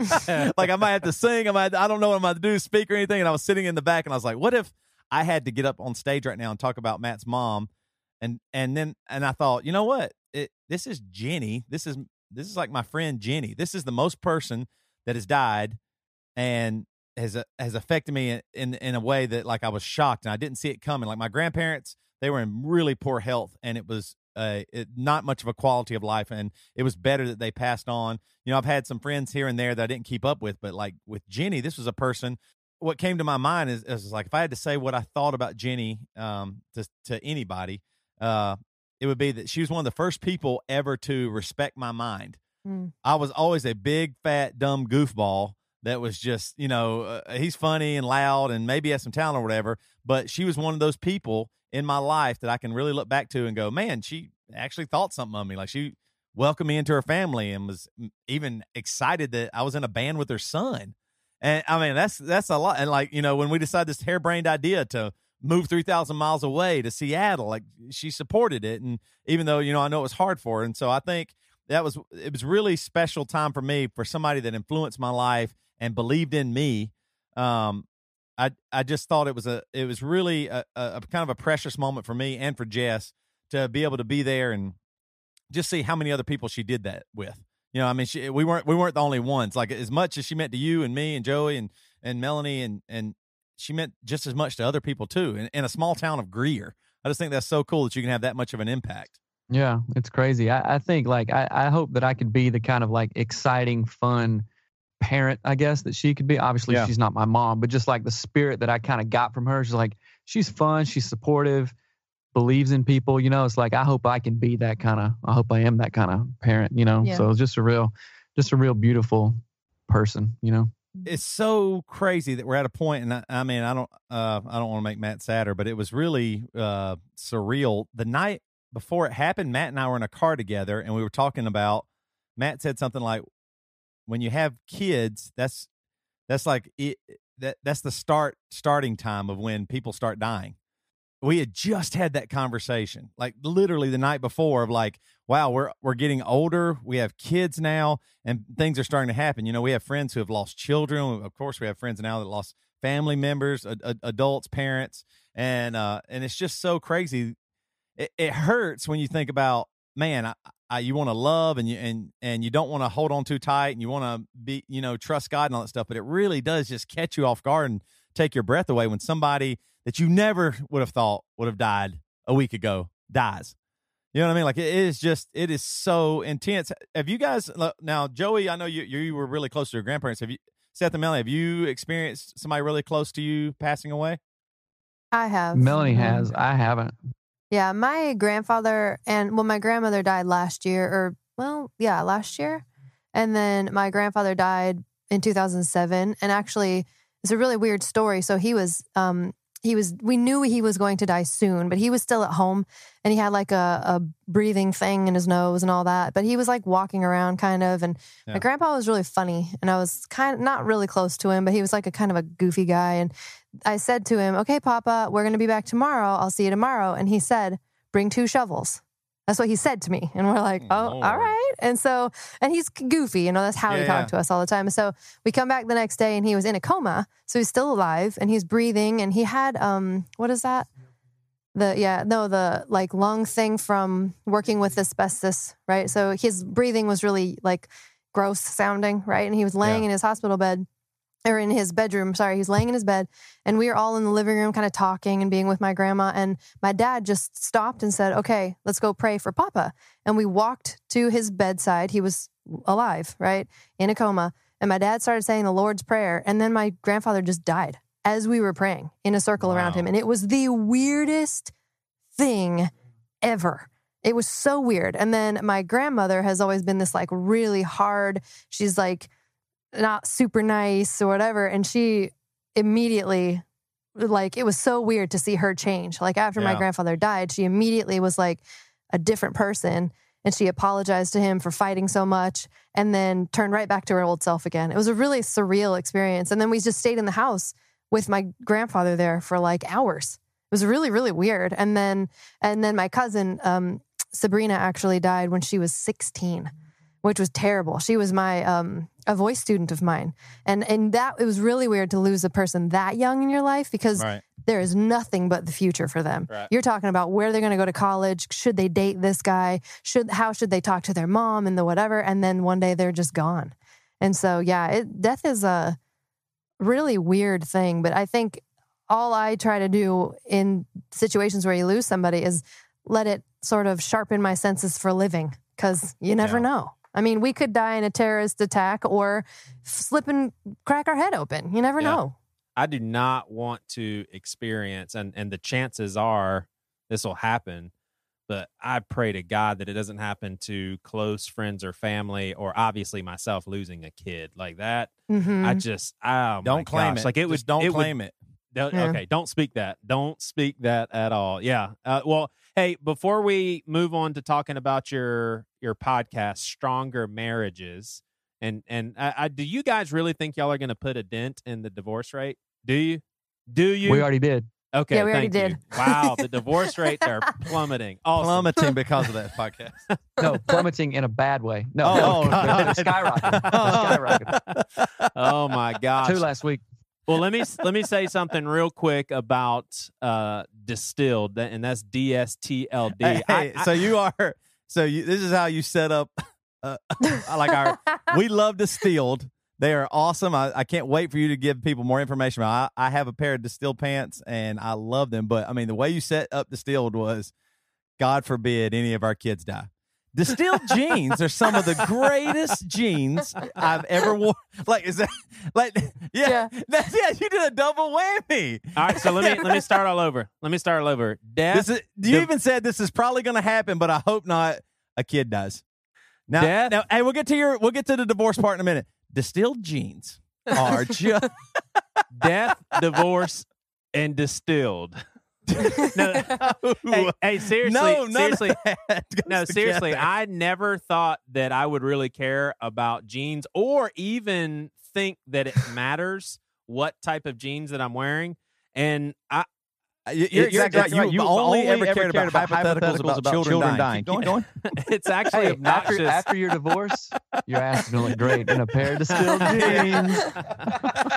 <laughs> like I might have to sing. I might I don't know what I'm about to do, speak or anything. And I was sitting in the back and I was like, what if I had to get up on stage right now and talk about Matt's mom? And and then and I thought, you know what? It this is Jenny. This is this is like my friend Jenny. This is the most person that has died and has has affected me in, in in a way that like I was shocked and I didn't see it coming. Like my grandparents, they were in really poor health and it was uh, it, not much of a quality of life, and it was better that they passed on. You know, I've had some friends here and there that I didn't keep up with, but like with Jenny, this was a person. What came to my mind is, is like if I had to say what I thought about Jenny um, to to anybody, uh, it would be that she was one of the first people ever to respect my mind. Mm. I was always a big, fat, dumb goofball that was just, you know, uh, he's funny and loud and maybe has some talent or whatever. But she was one of those people in my life that I can really look back to and go, man, she actually thought something of me. Like she welcomed me into her family and was even excited that I was in a band with her son. And I mean, that's that's a lot. And like, you know, when we decided this harebrained idea to move 3,000 miles away to Seattle, like she supported it. And even though, you know, I know it was hard for her. And so I think that was, it was really special time for me for somebody that influenced my life and believed in me. Um, I, I just thought it was a, it was really a, a, a kind of a precious moment for me and for Jess to be able to be there and just see how many other people she did that with. You know, I mean, she, we weren't we weren't the only ones. Like as much as she meant to you and me and Joey and and Melanie and and she meant just as much to other people too. In, in a small town of Greer, I just think that's so cool that you can have that much of an impact. Yeah, it's crazy. I, I think like I, I hope that I could be the kind of like exciting, fun parent, I guess, that she could be. Obviously, Yeah. she's not my mom, but just like the spirit that I kind of got from her. She's like, she's fun, she's supportive, believes in people. You know, it's like I hope I can be that kind of. I hope I am that kind of parent. You know, Yeah. so it's just a real, just a real beautiful person. You know. it's so crazy that we're at a point, and I, I mean, I don't, uh, I don't want to make Matt sadder, but it was really uh, surreal. The night before it happened, Matt and I were in a car together, and we were talking about. Matt said something like, "When you have kids, that's that's like it, that that's the start starting time of when people start dying." We had just had that conversation, like literally the night before, of like, "Wow, we're we're getting older. We have kids now." and things are starting to happen. You know, we have friends who have lost children. Of course, we have friends now that lost family members, ad- ad- adults, parents, and uh, and it's just so crazy. It, it hurts when you think about, man, I, I, you want to love and you and and you don't want to hold on too tight, and you want to be, you know, trust God and all that stuff. But it really does just catch you off guard and take your breath away when somebody that you never would have thought would have died a week ago dies. You know what I mean? Like it is just it is so intense. Have you guys now, Joey? I know you you were really close to your grandparents. Have you, Seth and Melanie? Have you experienced somebody really close to you passing away? I have. Melanie Mhm. has. I haven't. Yeah, my grandfather and well, my grandmother died last year, or well, yeah, last year, and then my grandfather died in 2007. And actually, it's a really weird story. So he was, um, he was, we knew he was going to die soon, but he was still at home, and he had like a, a breathing thing in his nose and all that. But he was like walking around, kind of, and Yeah. my grandpa was really funny, and I was kind of not really close to him, but he was like a kind of a goofy guy, and I said to him, "Okay, Papa, we're going to be back tomorrow. I'll see you tomorrow." And he said, "Bring two shovels." That's what he said to me, and we're like, "Oh, Lord. all right." And so, and he's goofy, you know. That's how he talked yeah. to us all the time. So we come back the next day, and he was in a coma, so he's still alive, and he's breathing, and he had um, what is that? The yeah, no, the like lung thing from working with asbestos, right? So his breathing was really like gross sounding, right? And he was laying Yeah. in his hospital bed or in his bedroom. Sorry, he's laying in his bed, and we were all in the living room, kind of talking and being with my grandma. And my dad just stopped and said, "Okay, let's go pray for Papa." And we walked to his bedside. He was alive, right, in a coma. And my dad started saying the Lord's Prayer, and then my grandfather just died as we were praying in a circle around him, and it was the weirdest thing ever. It was so weird. And then my grandmother has always been this like really hard. She's like not super nice or whatever. And she immediately, like, it was so weird to see her change. Like, after my grandfather died, she immediately was like a different person. And she apologized to him for fighting so much and then turned right back to her old self again. It was a really surreal experience. And then we just stayed in the house with my grandfather there for like hours. It was really, really weird. And then, and then my cousin, um, Sabrina actually died when she was 16, which was terrible. She was my um, a voice student of mine, and and that it was really weird to lose a person that young in your life because Right. there is nothing but the future for them. Right. You're talking about where they're going to go to college. Should they date this guy? Should how should they talk to their mom and the whatever? And then one day they're just gone. And so yeah, it, death is a really weird thing. But I think all I try to do in situations where you lose somebody is let it sort of sharpen my senses for living because you never Yeah. know. I mean, we could die in a terrorist attack or slip and crack our head open. You never Yeah. know. I do not want to experience, and and the chances are this will happen. But I pray to God that it doesn't happen to close friends or family, or obviously myself losing a kid like that. hmm I just, oh Don't claim gosh. it. Like it Just would, don't it would- claim it. Don't- Yeah. Okay, don't speak that. Don't speak that at all. Yeah. Uh, well, hey, before we move on to talking about your your podcast, Stronger Marriages, and and I, I, do you guys really think y'all are going to put a dent in the divorce rate? Do you? Do you? We already did. okay. Yeah, we already you. did. Wow, the <laughs> divorce rates are plummeting. Awesome. Plummeting because of that <laughs> podcast. No, plummeting in a bad way. No, Oh, no, God. skyrocketing. They're <laughs> skyrocketing. oh my gosh. Two last week. Well let me let me say something real quick about uh distilled, and that's D S T L D. Hey, I- I- so you are so you, this is how you set up uh, <laughs> like our <laughs> we love distilled. They are awesome. I, I can't wait for you to give people more information. I, I have a pair of distilled pants and i love them but i mean the way you set up distilled was god forbid any of our kids die distilled jeans are some of the greatest jeans i've ever worn like is that like yeah Yeah. that- yeah you did a double whammy all right, so let me let me start all over. Let me start all over. Death, This is, you the- even said this is probably going to happen, but I hope not. A kid does. Now, Death- now, hey, we'll get to your, we'll get to the divorce part in a minute. Distilled jeans are <laughs> just death, divorce, and distilled. <laughs> no, hey, hey, seriously, no, seriously, no, seriously. I never thought that I would really care about jeans or even think that it matters what type of jeans that I'm wearing. And I, Uh, you're, you're exactly right. You've only, ever cared, about, hypotheticals about, children, dying. Keep going. <laughs> it's actually Hey, obnoxious. after, after your divorce, your ass is gonna look great in a pair of distilled <laughs> jeans.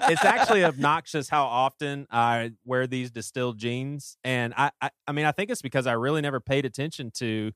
it's actually obnoxious how often I wear these distilled jeans, and I, I, I mean, I think it's because I really never paid attention to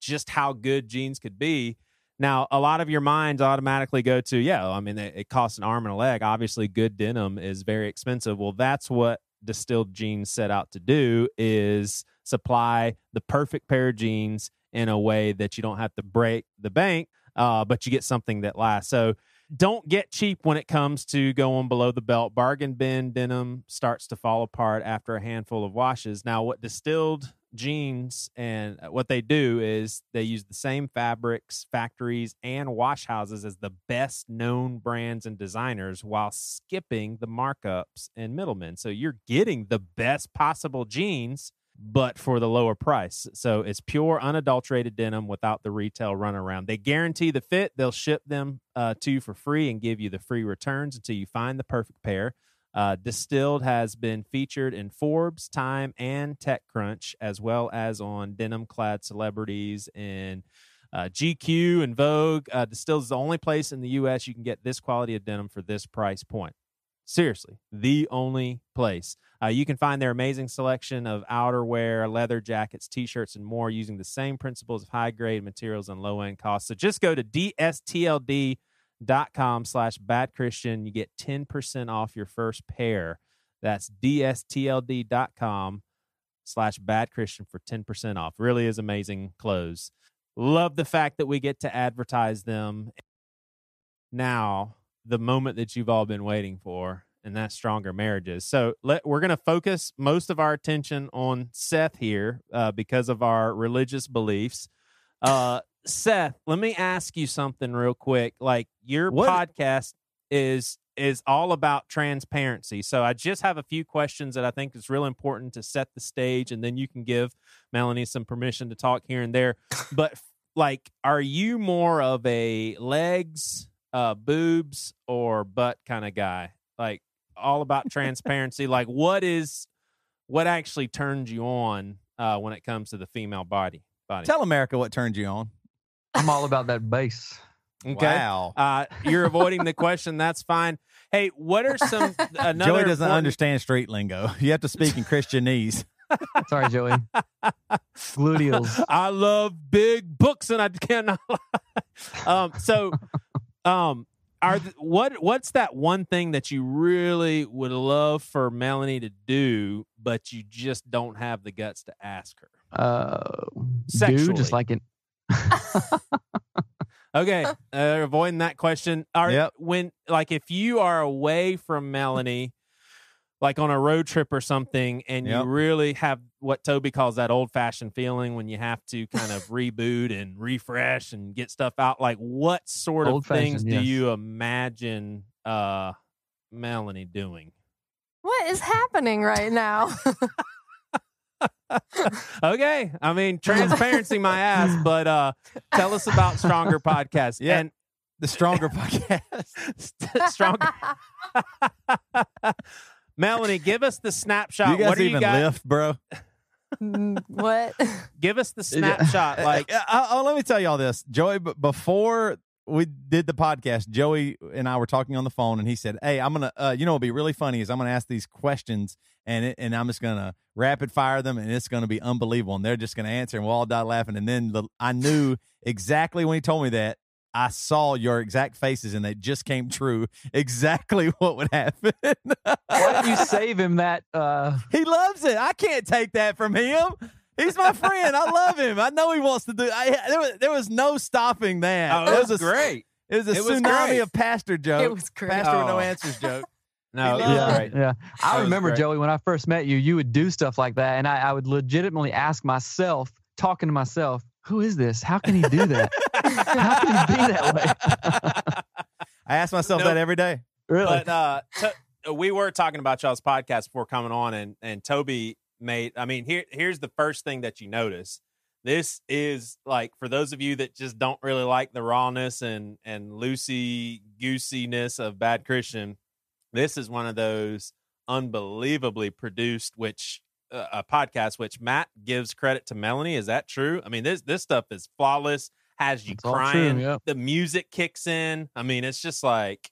just how good jeans could be. Now, a lot of your minds automatically go to, yeah, I mean, it, it costs an arm and a leg. Obviously, good denim is very expensive. Well, that's what distilled jeans set out to do is supply the perfect pair of jeans in a way that you don't have to break the bank, uh, but you get something that lasts. So don't get cheap when it comes to going below the belt. Bargain bin denim starts to fall apart after a handful of washes. Now, what distilled jeans and what they do is they use the same fabrics, factories, and wash houses as the best known brands and designers while skipping the markups and middlemen. So you're getting the best possible jeans but for the lower price. So it's pure, unadulterated denim without the retail runaround. They guarantee the fit. They'll ship them uh, to you for free and give you the free returns until you find the perfect pair. Uh, Distilled has been featured in Forbes, Time, and TechCrunch, as well as on denim clad celebrities in uh, GQ and Vogue. Uh, Distilled is the only place in the U.S. you can get this quality of denim for this price point. Seriously, the only place. Uh, you can find their amazing selection of outerwear, leather jackets, t shirts, and more using the same principles of high grade materials and low end costs. So just go to dstld.com slash bad Christian. You get 10% off your first pair. That's dstld.com slash bad Christian for 10% off. Really is amazing clothes. Love the fact that we get to advertise them now, the moment that you've all been waiting for, and that's stronger marriages. So let, we're going to focus most of our attention on Seth here uh, because of our religious beliefs. Uh, Seth, let me ask you something real quick. Like your What- podcast is is all about transparency. So I just have a few questions that I think is real important to set the stage, and then you can give Melanie some permission to talk here and there. <laughs> But like, are you more of a legs, uh, boobs, or butt kind of guy? Like all about transparency. <laughs> like, what is what actually turns you on uh, when it comes to the female body? Body. Tell America what turned you on. I'm all about that bass. Okay. Wow. Uh, you're avoiding the question. That's fine. Hey, what are some <laughs> another Joey doesn't important- understand street lingo. You have to speak in Christianese. <laughs> Sorry, Joey. Gluteals. I love big books, and I cannot. <laughs> um. So, um. Are th- what what's that one thing that you really would love for Melanie to do, but you just don't have the guts to ask her? Uh, Sexually. dude, just like it. <laughs> Okay, uh, avoiding that question. Are Yep. when like if you are away from Melanie, like on a road trip or something, and Yep. you really have what Toby calls that old fashioned feeling when you have to kind of <laughs> reboot and refresh and get stuff out. Like, what sort of things Old-fashioned, do yes. you imagine uh, Melanie doing? What is happening right now? <laughs> <laughs> Okay, I mean transparency, my ass. But uh, tell us about Stronger Podcast. Yeah. and The Stronger podcast. <laughs> Stronger. <laughs> Melanie, give us the snapshot. You guys what do even you got? lift, bro? Mm, what? Give us the snapshot. Like, Uh, uh, oh, let me tell y'all this, Joy. b- Before we did the podcast, Joey and I were talking on the phone, and he said, "Hey, I'm gonna, uh, you know, what'll be really funny is I'm gonna ask these questions, and it, and I'm just gonna rapid fire them, and it's gonna be unbelievable, and they're just gonna answer, and we'll all die laughing." And then the, I knew exactly when he told me that. I saw your exact faces, and it just came true. <laughs> Exactly <laughs> what would happen. Why don't you save him that? Uh, he loves it. I can't take that from him. He's my friend. I love him. I know he wants to do. I, there was there was no stopping that. Oh, it it was a, great. It was a It tsunami great. of pastor jokes. It was great. Pastor with no Oh. answers joke. <laughs> No, He it great. yeah. I That remember great. Joey when I first met you, you would do stuff like that, and I, I would legitimately ask myself, talking to myself, "Who is this? How can he do that? How can he be that way?" <laughs> I ask myself Nope. that every day. Really? But uh, to, we were talking about y'all's podcast before coming on, and and Toby made. I mean, here here's the first thing that you notice. This is like for those of you that just don't really like the rawness and and loosey goosiness of Bad Christian. This is one of those unbelievably produced, which uh, a podcast which Matt gives credit to Melanie. Is that true? I mean, this this stuff is flawless. Has you It's all true, crying. yeah. The music kicks in. I mean, it's just like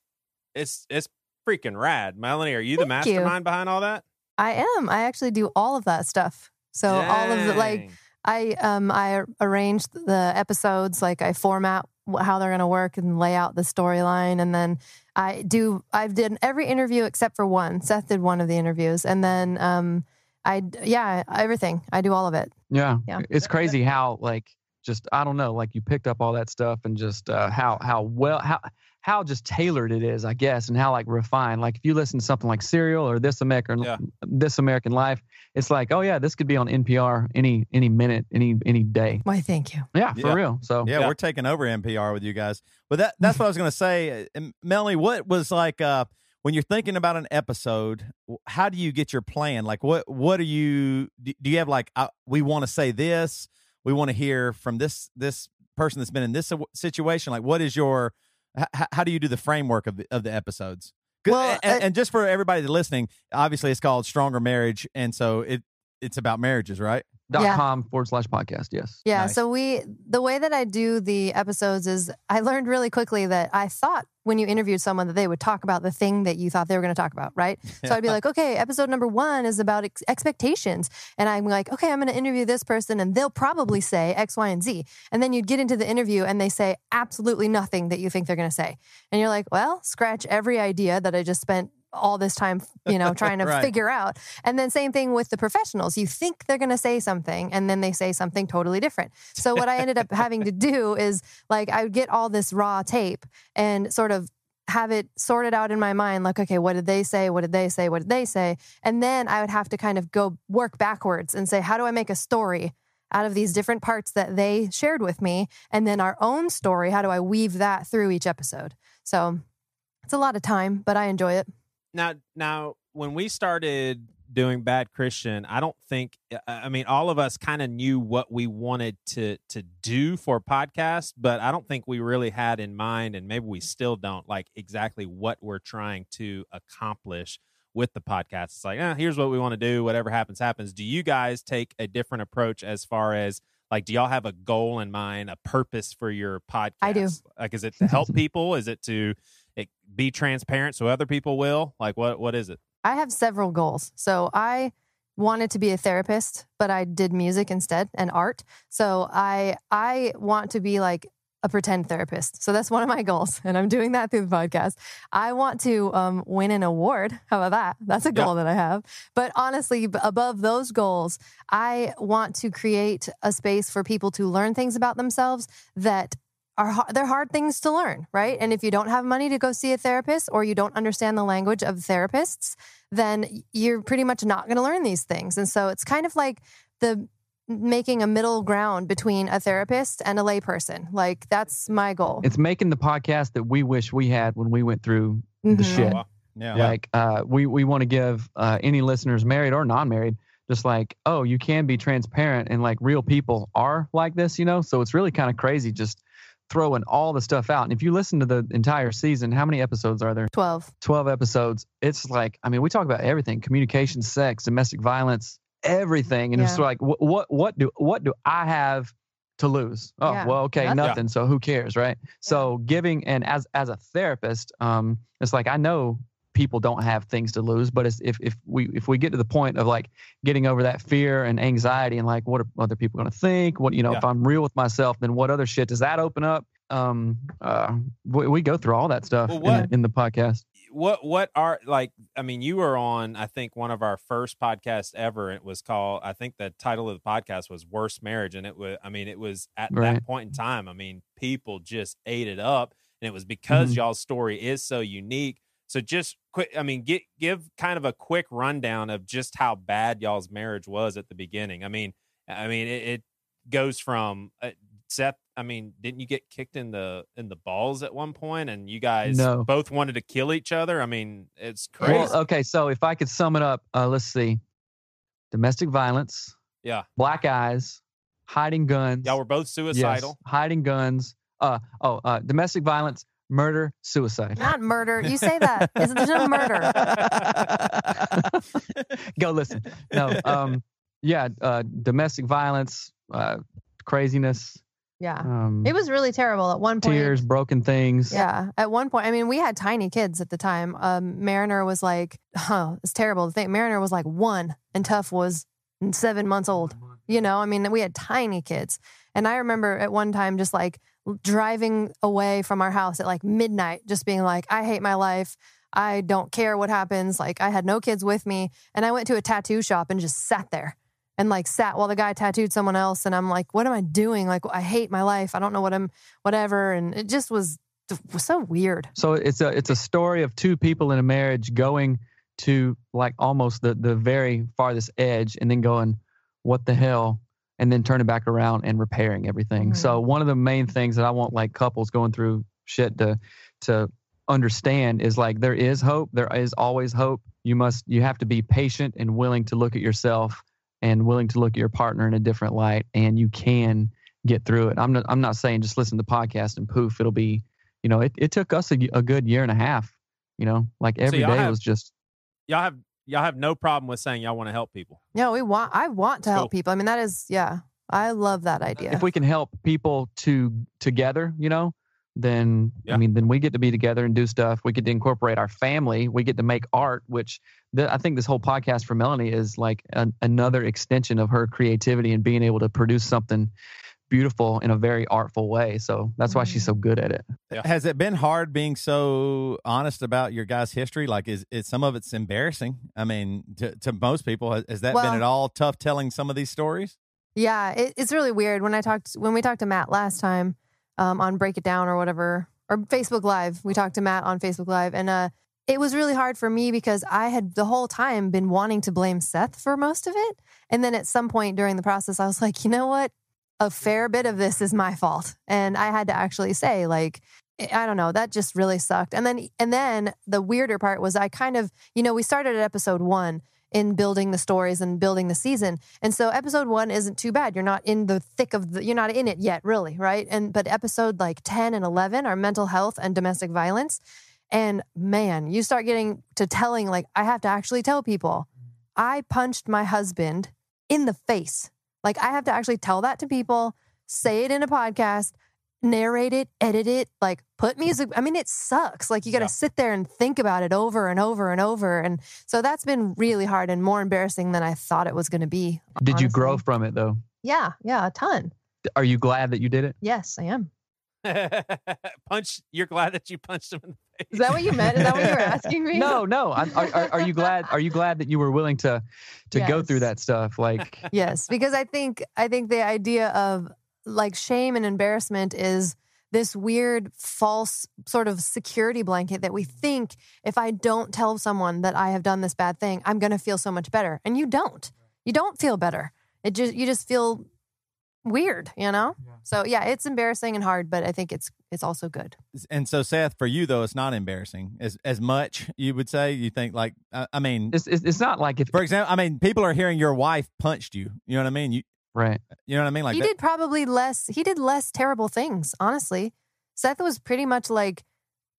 it's it's freaking rad. Melanie, are you the Thank you. mastermind behind all that? I am. I actually do all of that stuff. So all of the like I um I arrange the episodes like I format how they're going to work and lay out the storyline and then I do I've did every interview except for one. Seth did one of the interviews and then um I yeah, everything. I do all of it. Yeah. Yeah. It's crazy how like just I don't know, like you picked up all that stuff and just uh, how how well how how just tailored it is, I guess, and how like refined. Like if you listen to something like Serial or This American Yeah. This American Life, it's like, oh yeah, this could be on NPR any any minute, any any day. Why thank you. Yeah, for Yeah. real. So Yeah, Yeah. we're taking over NPR with you guys. But that that's what I was going to say. Uh, Melanie, what was like uh, when you're thinking about an episode? How do you get your plan? Like, what what are you? Do do you have like uh, we want to say this? We want to hear from this this person that's been in this situation. Like, what is your? H- how do you do the framework of the of the episodes? Well, and, uh, and just for everybody listening, obviously it's called Stronger Marriage, and so it it's about marriages, right? Dot Yeah. com forward slash podcast. Yes. Yeah. Nice. So we, the way that I do the episodes is I learned really quickly that I thought when you interviewed someone that they would talk about the thing that you thought they were going to talk about, right? <laughs> So I'd be like, okay, episode number one is about ex- expectations. And I'm like, okay, I'm going to interview this person and they'll probably say X, Y, and Z. And then you'd get into the interview and they say absolutely nothing that you think they're going to say. And you're like, well, scratch every idea that I just spent all this time, you know, trying to <laughs> Right. figure out. And then same thing with the professionals. You think they're going to say something and then they say something totally different. So what I ended up <laughs> having to do is like I would get all this raw tape and sort of have it sorted out in my mind like okay what did they say what did they say what did they say and then i would have to kind of go work backwards and say how do i make a story out of these different parts that they shared with me and then our own story how do i weave that through each episode so it's a lot of time but i enjoy it now now when we started doing bad christian i don't think i mean all of us kind of knew what we wanted to to do for podcast but i don't think we really had in mind and maybe we still don't like exactly what we're trying to accomplish with the podcast. It's like eh, here's what we want to do. Whatever happens happens. Do you guys take a different approach as far as like do y'all have a goal in mind a purpose for your podcast I do. like is it to <laughs> help people? Is it to it, be transparent so other people will like what what is it I have several goals. So I wanted to be a therapist, but I did music instead and art. So I I want to be like a pretend therapist. So that's one of my goals, and I'm doing that through the podcast. I want to um, win an award. How about that? That's a goal that I have. But honestly, above those goals, I want to create a space for people to learn things about themselves that are they're hard things to learn, right? And if you don't have money to go see a therapist or you don't understand the language of therapists, then you're pretty much not going to learn these things. And so it's kind of like the making a middle ground between a therapist and a layperson. Like that's my goal. It's making the podcast that we wish we had when we went through the Mhm. shit. wow. Yeah. Like uh, we we want to give uh, any listeners, married or non-married, just like oh, you can be transparent and like real people are like this, you know. So it's really kind of crazy just throwing all the stuff out. And if you listen to the entire season, how many episodes are there? 12. 12 episodes. It's like, I mean, we talk about everything communication, sex, domestic violence, everything. And it's like, what, what, what do, what do I have to lose. Oh, Yeah. well, okay, Nothing. nothing. So who cares, right? So giving and as as a therapist, um, it's like I know people don't have things to lose, but it's, if if we if we get to the point of like getting over that fear and anxiety and like what are other people going to think? What you know, Yeah. if I'm real with myself, then what other shit does that open up? Um, uh, we, we go through all that stuff Well, in, the, in the podcast. what what are like i mean you were on i think one of our first podcasts ever it was called i think the title of the podcast was worst marriage and it was i mean it was at that point in time i mean people just ate it up and it was because Mhm. y'all's story is so unique so just quick i mean get give kind of a quick rundown of just how bad y'all's marriage was at the beginning i mean i mean it, it goes from uh, Seth, I mean, didn't you get kicked in the in the balls at one point, and you guys No. both wanted to kill each other? I mean, it's crazy. Well, okay, so if I could sum it up, uh, let's see: domestic violence, yeah, black eyes, hiding guns. y'all were both Yes, suicidal. hiding guns. Uh oh, uh, domestic violence, murder, suicide. Not murder. You say that. It's there's no murder. <laughs> Go listen. No, um, yeah, uh, domestic violence, uh, craziness, Yeah. um, It was really terrible at one point. tears, broken things. Yeah. At one point, I mean, we had tiny kids at the time. Um, Mariner was like, <laughs> oh, it's terrible to think. Mariner was like one and Tough was seven months old. You know, I mean, we had tiny kids. And I remember at one time just like driving away from our house at like midnight, just being like, I hate my life. I don't care what happens. Like, I had no kids with me. And I went to a tattoo shop and just sat there and like sat while the guy tattooed someone else. And I'm like, what am I doing? Like, I hate my life. I don't know what I'm, whatever. And it just was, so weird. So it's a it's a story of two people in a marriage going to like almost the the very farthest edge and then going, what the hell? And then turning back around and repairing everything. Mhm. So one of the main things that I want like couples going through shit to to understand is like there is hope. There is always hope. You must you have to be patient and willing to look at yourself and willing to look at your partner in a different light and you can get through it. I'm not I'm not saying just listen to the podcast and poof it'll be you know, it, it took us a good year and a half. You know, like every day have- was just Y'all have y'all have no problem with saying y'all want to help people. No, we want. I want to Cool. help people. I mean, that is, yeah. I love that idea. if we can help people to together, you know, then Yeah. I mean, then we get to be together and do stuff. We get to incorporate our family. We get to make art, which the, I think this whole podcast for Melanie is like an, another extension of her creativity and being able to produce something beautiful in a very artful way. So that's why she's so good at it. Yeah. Has it been hard being so honest about your guys' history? Like, is, is some of it's embarrassing? I mean, to, to most people, has, has that Well- been at all tough telling some of these stories? Yeah, it, it's really weird. When I talked when we talked to Matt last time um, on Break It Down or whatever or Facebook Live, we talked to Matt on Facebook Live, and uh, it was really hard for me because I had the whole time been wanting to blame Seth for most of it, and then at some point during the process, I was like, you know what, a fair bit of this is my fault, and I had to actually say like. I don't know. That just really sucked. And then, and then the weirder part was I kind of, you know, we started at episode one in building the stories and building the season. And so episode one isn't too bad. You're not in the thick of the, you're not in it yet, really, right? And, but episode like 10 and 11 are mental health and domestic violence. And man, you start getting to telling, like, I have to actually tell people, I punched my husband in the face. Like, I have to actually tell that to people, say it in a podcast, narrate it, edit it, like put music. I mean, it sucks. Like you got to Yeah. sit there and think about it over and over and over. And so that's been really hard and more embarrassing than I thought it was going to be. Did you grow from it though? Yeah, yeah, a ton. Are you glad that you did it? Yes, I am. <laughs> Punch. You're glad that you punched him in the face. Is that what you meant? Is that what you were asking me? <laughs> No, no. I'm, are, are, are you glad? Are you glad that you were willing to to go through that stuff? Like, <laughs> yes, because I think I think the idea of like shame and embarrassment is this weird false sort of security blanket that we think if I don't tell someone that I have done this bad thing, I'm going to feel so much better. And you don't. You don't feel better. It just you just feel weird, you know? So yeah, it's embarrassing and hard, but I think it's it's also good. And so, Seth, for you though, it's not embarrassing as as much. You would say you think like I, I mean, it's, it's it's not like if for example, I mean, people are hearing your wife punched you. You know what I mean? You right. you know what I mean? Like he that- did probably less he did less terrible things, honestly. Seth was pretty much like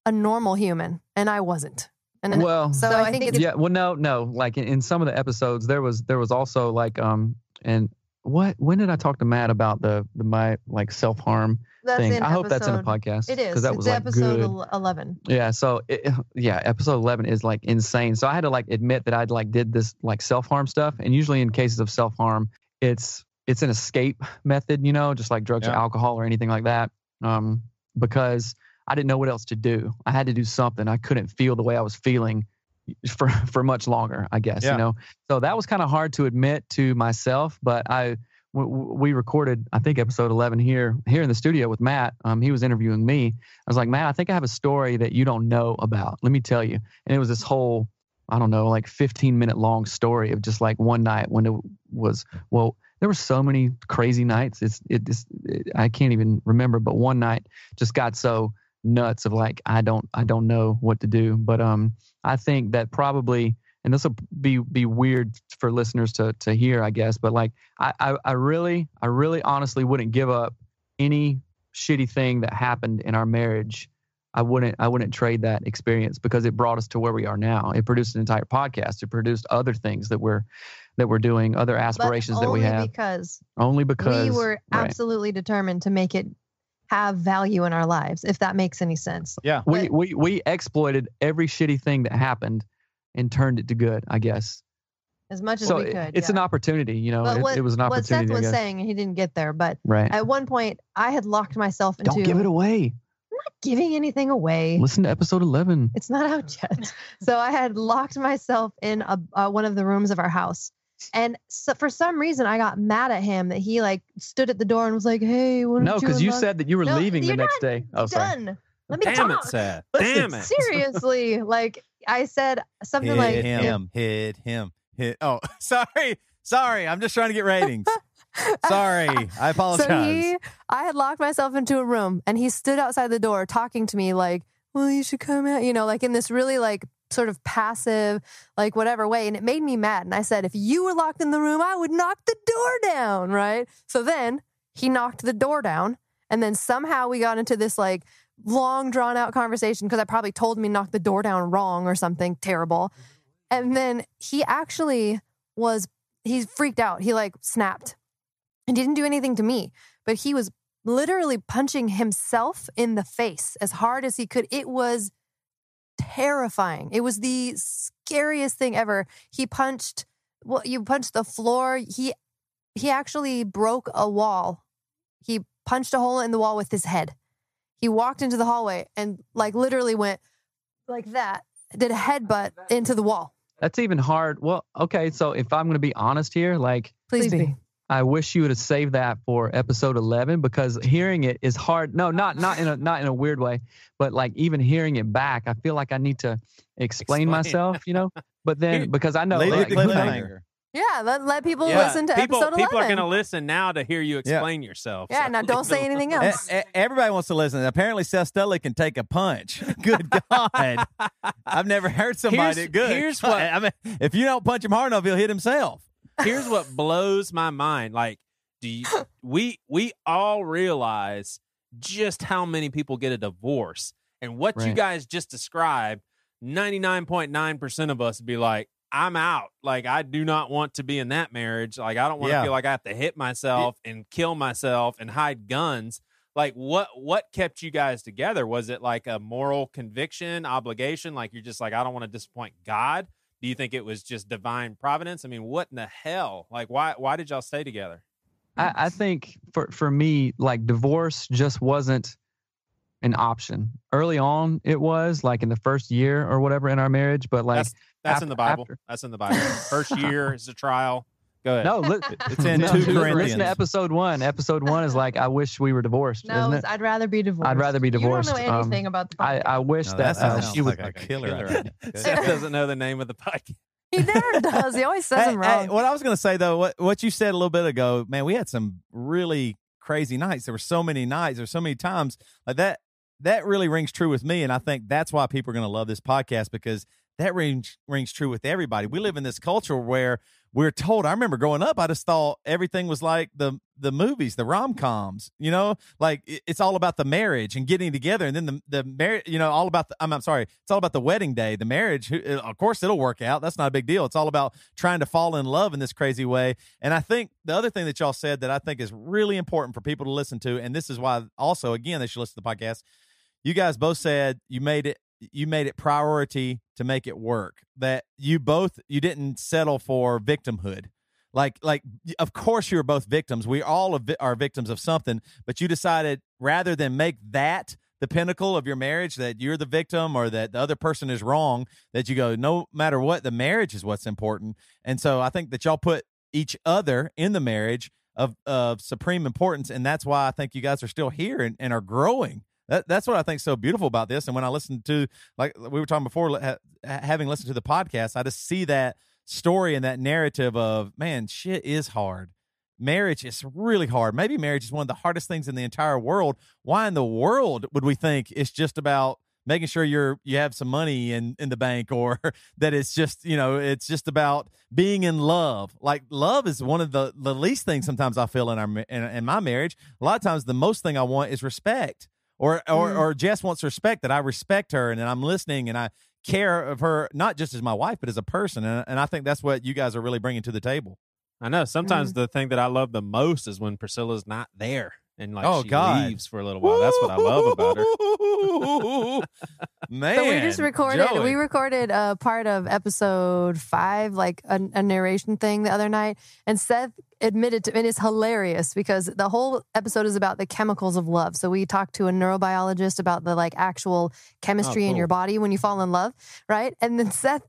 a normal human and I wasn't. And Well, so, I, think, it's yeah. Well, no, no. Like in, in some of the episodes, there was there was also like um and what? When did I talk to Matt about the the my like self harm thing? in I hope that's in a podcast. It is. because that it's was like episode good. 11. Yeah, so it, <sighs> yeah, episode 11 is like insane. So I had to like admit that I'd like did this like self-harm stuff and usually in cases of self-harm, it's it's an escape method, you know, just like drugs or alcohol or anything like that. Um because I didn't know what else to do. I had to do something. I couldn't feel the way I was feeling for <laughs> for much longer, I guess, Yeah. you know. So that was kind of hard to admit to myself, but I w- we recorded I think episode 11 here here in the studio with Matt. Um he was interviewing me. I was like, Matt, I think I have a story that you don't know about. Let me tell you. And it was this whole, I don't know, like 15 minute long story of just like one night when it was, well, there were so many crazy nights. It's, it just, it, I can't even remember, but one night just got so nuts of like, I don't, I don't know what to do. But, um, I think that probably, and this will be, be weird for listeners to, to hear, I guess, but like, I, I, I really, I really honestly wouldn't give up any shitty thing that happened in our marriage I wouldn't I wouldn't trade that experience because it brought us to where we are now. It produced an entire podcast. It produced other things that we're that we're doing, other aspirations that we only have. because only because we were right. absolutely determined to make it have value in our lives, if that makes any sense. Yeah. we, but- we we exploited every shitty thing that happened and turned it to good, I guess. As much as So we could. it's yeah. an opportunity, you know. But It, it was an opportunity. what Seth opportunity. Was saying, he didn't get there, but right. at one point, I had locked myself into Don't give it away. I'm not giving anything away. Listen to episode eleven. It's not out yet. <laughs> so I had locked myself in a, uh, one of the rooms of our house. And so for some reason, I got mad at him that he like stood at the door and was like, "Hey, No, because you unlock-" said that you were No, leaving the next day. Oh, sorry. done. Let me Damn it, talk. Seth. Listen, Damn it. <laughs> Seriously, like I said something like hit like him, hit him, hit. Oh, <laughs> sorry, sorry. I'm just trying to get ratings. <laughs> Sorry, I apologize. So he, I had locked myself into a room, and he stood outside the door talking to me like, "Well, you should come out," you know, like in this really like sort of passive, like whatever way, and it made me mad. And I said, "If you were locked in the room, I would knock the door down." Right. So then he knocked the door down, and then somehow we got into this like long drawn out conversation because I probably told him he knocked the door down wrong or something terrible. And then he actually was he freaked out. He like snapped and didn't do anything to me, but he was literally punching himself in the face as hard as he could. It was terrifying. It was the scariest thing ever. He punched well, you punched the floor. He he actually broke a wall. He punched a hole in the wall with his head. He walked into the hallway and like literally went like that. Did a headbutt into the wall. That's even hard. Well, okay, so if I'm going to be honest here, like Please, be. I wish you would have saved that for episode 11 because hearing it is hard. No, not not in a not in a weird way, but like even hearing it back, I feel like I need to explain, Explain. myself, you know. But then <laughs> because I know Leave like, the who knows? cliffhanger. Yeah, let, let people Yeah, listen to people, episode 11. People are going to listen now to hear you explain yourself. Yeah, so now <laughs> don't say anything <laughs> else. Everybody wants to listen. Apparently, Seth Studley can take a punch. Good God, I've never heard somebody Here's- good. here's what- I mean, if you don't punch him hard enough, he'll hit himself. Here's what blows my mind. Like, do you, <laughs> we we all realize just how many people get a divorce, and what you guys just described. Ninety nine point nine percent of us would be like, I'm out. Like, I do not want to be in that marriage. Like, I don't want to Yeah. feel like I have to hit myself and kill myself and hide guns. Like, what what kept you guys together? Was it like a moral conviction, obligation? Like, you're just like, I don't want to disappoint God. Do you think it was just divine providence? I mean, what in the hell? Like, why why did y'all stay together? I, I think for for me, like divorce just wasn't an option. Early on, it was like in the first year or whatever in our marriage, but like That's that's after- in the Bible. after- That's in the Bible. First <laughs> year is a trial. Go ahead. no, li- <laughs> It's in no, two listen- Listen to episode one. Episode one is like, I wish we were divorced, no, isn't it? I'd rather be divorced. I'd rather be divorced. You don't know Um, anything about the I, podcast. I wish No, that, that uh, sounds she would. like a killer killer. Seth <laughs> doesn't know the name of the podcast. he never does. He always says Hey, I'm hey, wrong. what I was going to say though, what what you said a little bit ago, man, we had some really crazy nights. There were so many nights. There were so many times like that. That really rings true with me, and I think that's why people are going to love this podcast because that rings rings true with everybody. We live in this culture where we're told. I remember growing up, I just thought everything was like the the movies, the rom coms. You know, like it- it's all about the marriage and getting together, and then the the marriage. You know, all about the. I'm, I'm sorry, it's all about the wedding day, the marriage. uh, Of course, it'll work out. That's not a big deal. It's all about trying to fall in love in this crazy way. And I think the other thing that y'all said that I think is really important for people to listen to, and this is why also again they should listen to the podcast. You guys both said you made it you made it priority to make it work that you both you didn't settle for victimhood. Like like of course you were both victims. We all are victims of something but you decided rather than make that the pinnacle of your marriage that you're the victim or that the other person is wrong that you go no matter what the marriage is what's important. And so i think that y'all put each other in the marriage of of supreme importance and that's why i think you guys are still here and, and are growing that, that's what I think so beautiful about this. And when I listen to, like we were talking before, ha- having listened to the podcast, I just see that story and that narrative of, man, shit is hard. Marriage is really hard. Maybe marriage is one of the hardest things in the entire world. Why in the world would we think it's just about making sure you're you have some money in in the bank or <laughs> that it's just you know it's just about being in love like love is one of the the least things sometimes i feel in our in, in my marriage a lot of times the most thing i want is respect or or Mm. or Jess wants respect that I respect her and that I'm listening and I care of her not just as my wife but as a person and, and I think that's what you guys are really bringing to the table. I know. Sometimes Mm. the thing that I love the most is when Priscilla's not there and like Oh, she God. leaves for a little while. That's what I love about her. Man, <laughs> <laughs> So we just recorded. Joey. We recorded a part of episode five, like a, a narration thing the other night, and Seth admitted to, and it's hilarious because the whole episode is about the chemicals of love. So we talked to a neurobiologist about the like actual oh, chemistry in cool. your body when you fall in love, right? And then Seth.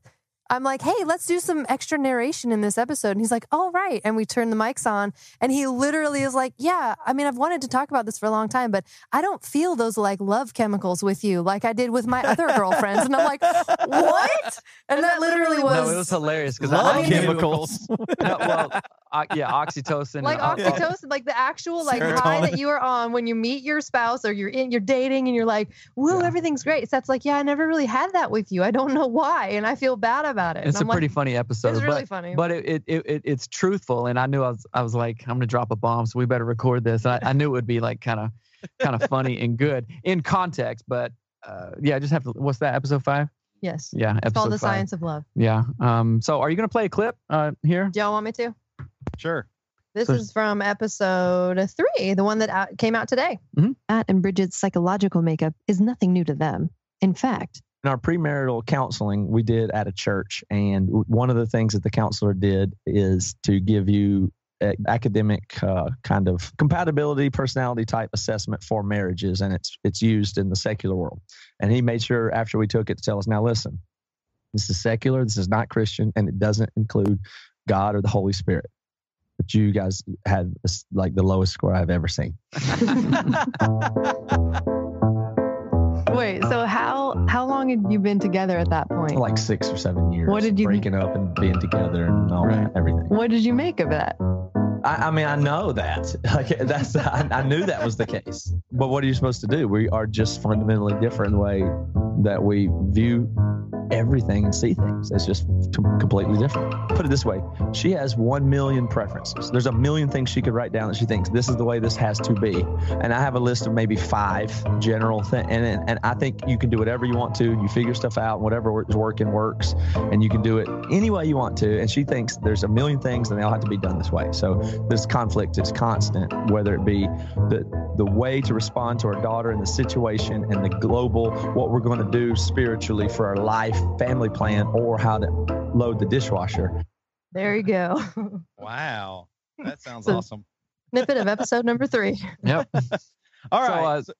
I'm like, hey, let's do some extra narration in this episode. And he's like, all right. And we turn the mics on. And he literally is like, yeah, I mean, I've wanted to talk about this for a long time, but I don't feel those like love chemicals with you like I did with my other girlfriends. And I'm like, what? And that literally was. No, it was hilarious because Love I, I knew- chemicals. No, well, uh, yeah, oxytocin. like oxytocin, like the actual like high that you are on when you meet your spouse or you're in, you're dating and you're like, woo, Yeah. everything's great. So that's like, yeah, I never really had that with you. I don't know why, and I feel bad about it. It's And a I'm like, pretty funny episode. It's really but, funny. But it, it, it, it it's truthful, and I knew I was I was like I'm gonna drop a bomb, so we better record this. I, I knew it would be like kind of kind of funny <laughs> and good in context, but uh, yeah, I just have to. What's that? Episode five? yes, Yeah, episode it's called the five. science of love. Yeah. Um. So are you gonna play a clip uh here? Do y'all want me to? Sure. This So- is from episode three, the one that out, came out today. Mhm. Matt and Bridget's psychological makeup is nothing new to them. In fact, in our premarital counseling we did at a church and one of the things that the counselor did is to give you academic uh, kind of compatibility personality type assessment for marriages and it's it's used in the secular world and he made sure after we took it to tell us now listen this is secular this is not christian and it doesn't include god or the holy spirit but you guys had like the lowest score i've ever seen <laughs> <laughs> wait. So how how long had you been together at that point? like six or seven years What did you- breaking up and being together and all that everything what did you make of that? I, I mean, I know that. <laughs> Like that's, I, I knew that was the case. But what are you supposed to do? We are just fundamentally different in the way that we view everything and see things. It's just com- completely different. Put it this way: she has one million preferences. There's a million things she could write down that she thinks this is the way this has to be. And I have a list of maybe five general things. And, and and I think you can do whatever you want to. You figure stuff out. Whatever is working works, and you can do it any way you want to. And she thinks there's a million things, and they all have to be done this way. So this conflict is constant, whether it be the the way to respond to our daughter and the situation and the global what we're going to do spiritually for our life family plan or how to load the dishwasher. There you go. <laughs> Wow. That sounds So- awesome. Snippet of episode number three. Yep. <laughs> All right. So, uh,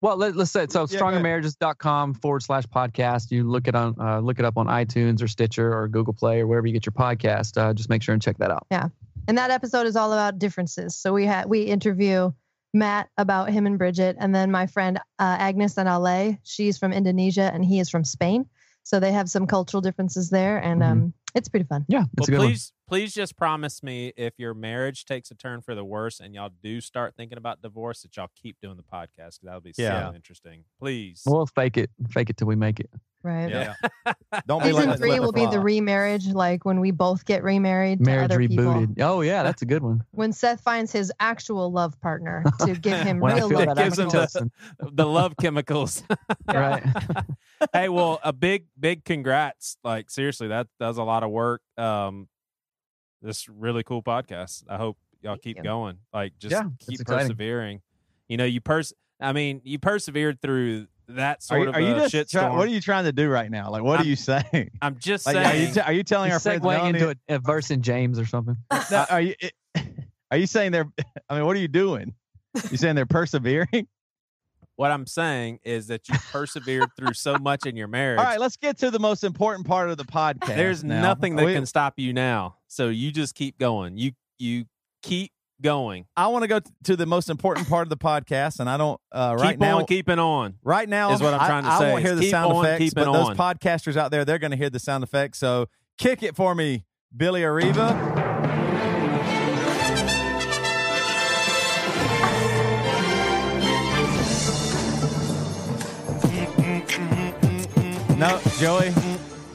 Well, let, let's say so. Yeah, go ahead. Strongermarriages.com forward slash podcast. You look it on, uh, look it up on iTunes or Stitcher or Google Play or wherever you get your podcast. Uh, just make sure and check that out. Yeah, and that episode is all about differences. So we had we interview Matt about him and Bridget, and then my friend uh, Agnes and Ale. She's from Indonesia and he is from Spain. So they have some cultural differences there, and um, It's pretty fun. Yeah, it's a well, good please, please just promise me if your marriage takes a turn for the worse and y'all do start thinking about divorce, that y'all keep doing the podcast because that would be Yeah. so interesting. Please. We'll fake it, fake it till we make it. Right. yeah. <laughs> Don't be Season like three will be the remarriage, like when we both get remarried. Marriage to other people. rebooted. Oh yeah, that's a good one. <laughs> When Seth finds his actual love partner <laughs> to give him real love. that gives him oxytocin, the love chemicals. right? hey, well, a big, big congrats. Like seriously, that does a lot of work. Um, this really cool podcast. I hope y'all keep you. going. Like just Yeah, it's keep exciting. persevering. You know, you pers. I mean, you persevered through that Are sort you, of are you a just try, what are you trying to do right now? Like, what are I'm- you saying? I'm just Like, are you saying. t- are you telling our He's friends segueing Melanie- into a, a verse in James or something. <laughs> No, are you <laughs> are you saying they're? <laughs> I mean, what are you doing? You saying they're persevering? What I'm saying is that you persevered through so much in your marriage. All right, let's get to the most important part of the podcast. There's now. nothing that We- can stop you now. So you just keep going. You you keep going. I want to go t- to the most important part of the podcast, and I don't. Uh, right keep now, on keeping on. right now is what I'm trying to I, say, won't hear the sound on effects, but those podcasters out there, they're going to hear the sound effects. So kick it for me, Billy Arriva. No, <laughs> Joey,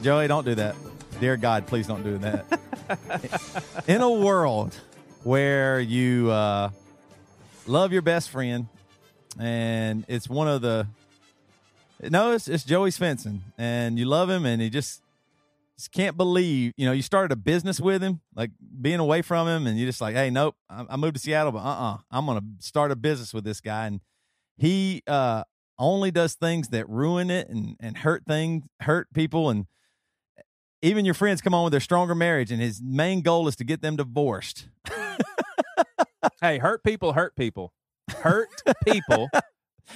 Joey, don't do that. Dear God, please don't do that. <laughs> In a world where you uh, love your best friend, and it's one of the no, it's, it's Joey Svendsen, and you love him, and he just just can't believe you know you started a business with him, like being away from him, and you just like, hey, nope, I, I moved to Seattle, but uh, uh-uh, I'm gonna start a business with this guy, and he uh only does things that ruin it and and hurt things, hurt people, and even your friends come on with their stronger marriage, and his main goal is to get them divorced. <laughs> Hey, hurt people hurt people. Hurt people.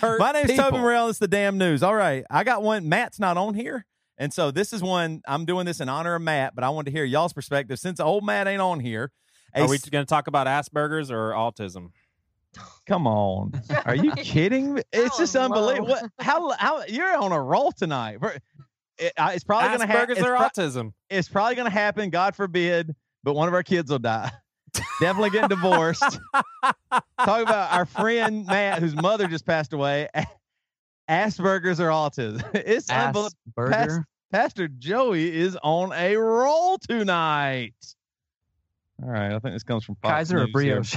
Hurt My name's people. Toby Morrell. It's the damn news. All right. I got one. Matt's not on here. And so this is one I'm doing this in honor of Matt, but I wanted to hear y'all's perspective since old Matt ain't on here. A Are we going to talk about Asperger's or autism? <laughs> Come on, are you kidding? me? It's just unbelievable. What, how how you're on a roll tonight? It, it's probably going to happen. Asperger's It's, or pro- autism? it's probably going to happen. God forbid, but one of our kids will die. Definitely getting divorced. Talk about our friend Matt, whose mother just passed away. Asperger's or autism. <laughs> It's unbelievable. Asperger. Pastor Joey is on a roll tonight. All right, I think this comes from Fox Kaiser or News here. brioche?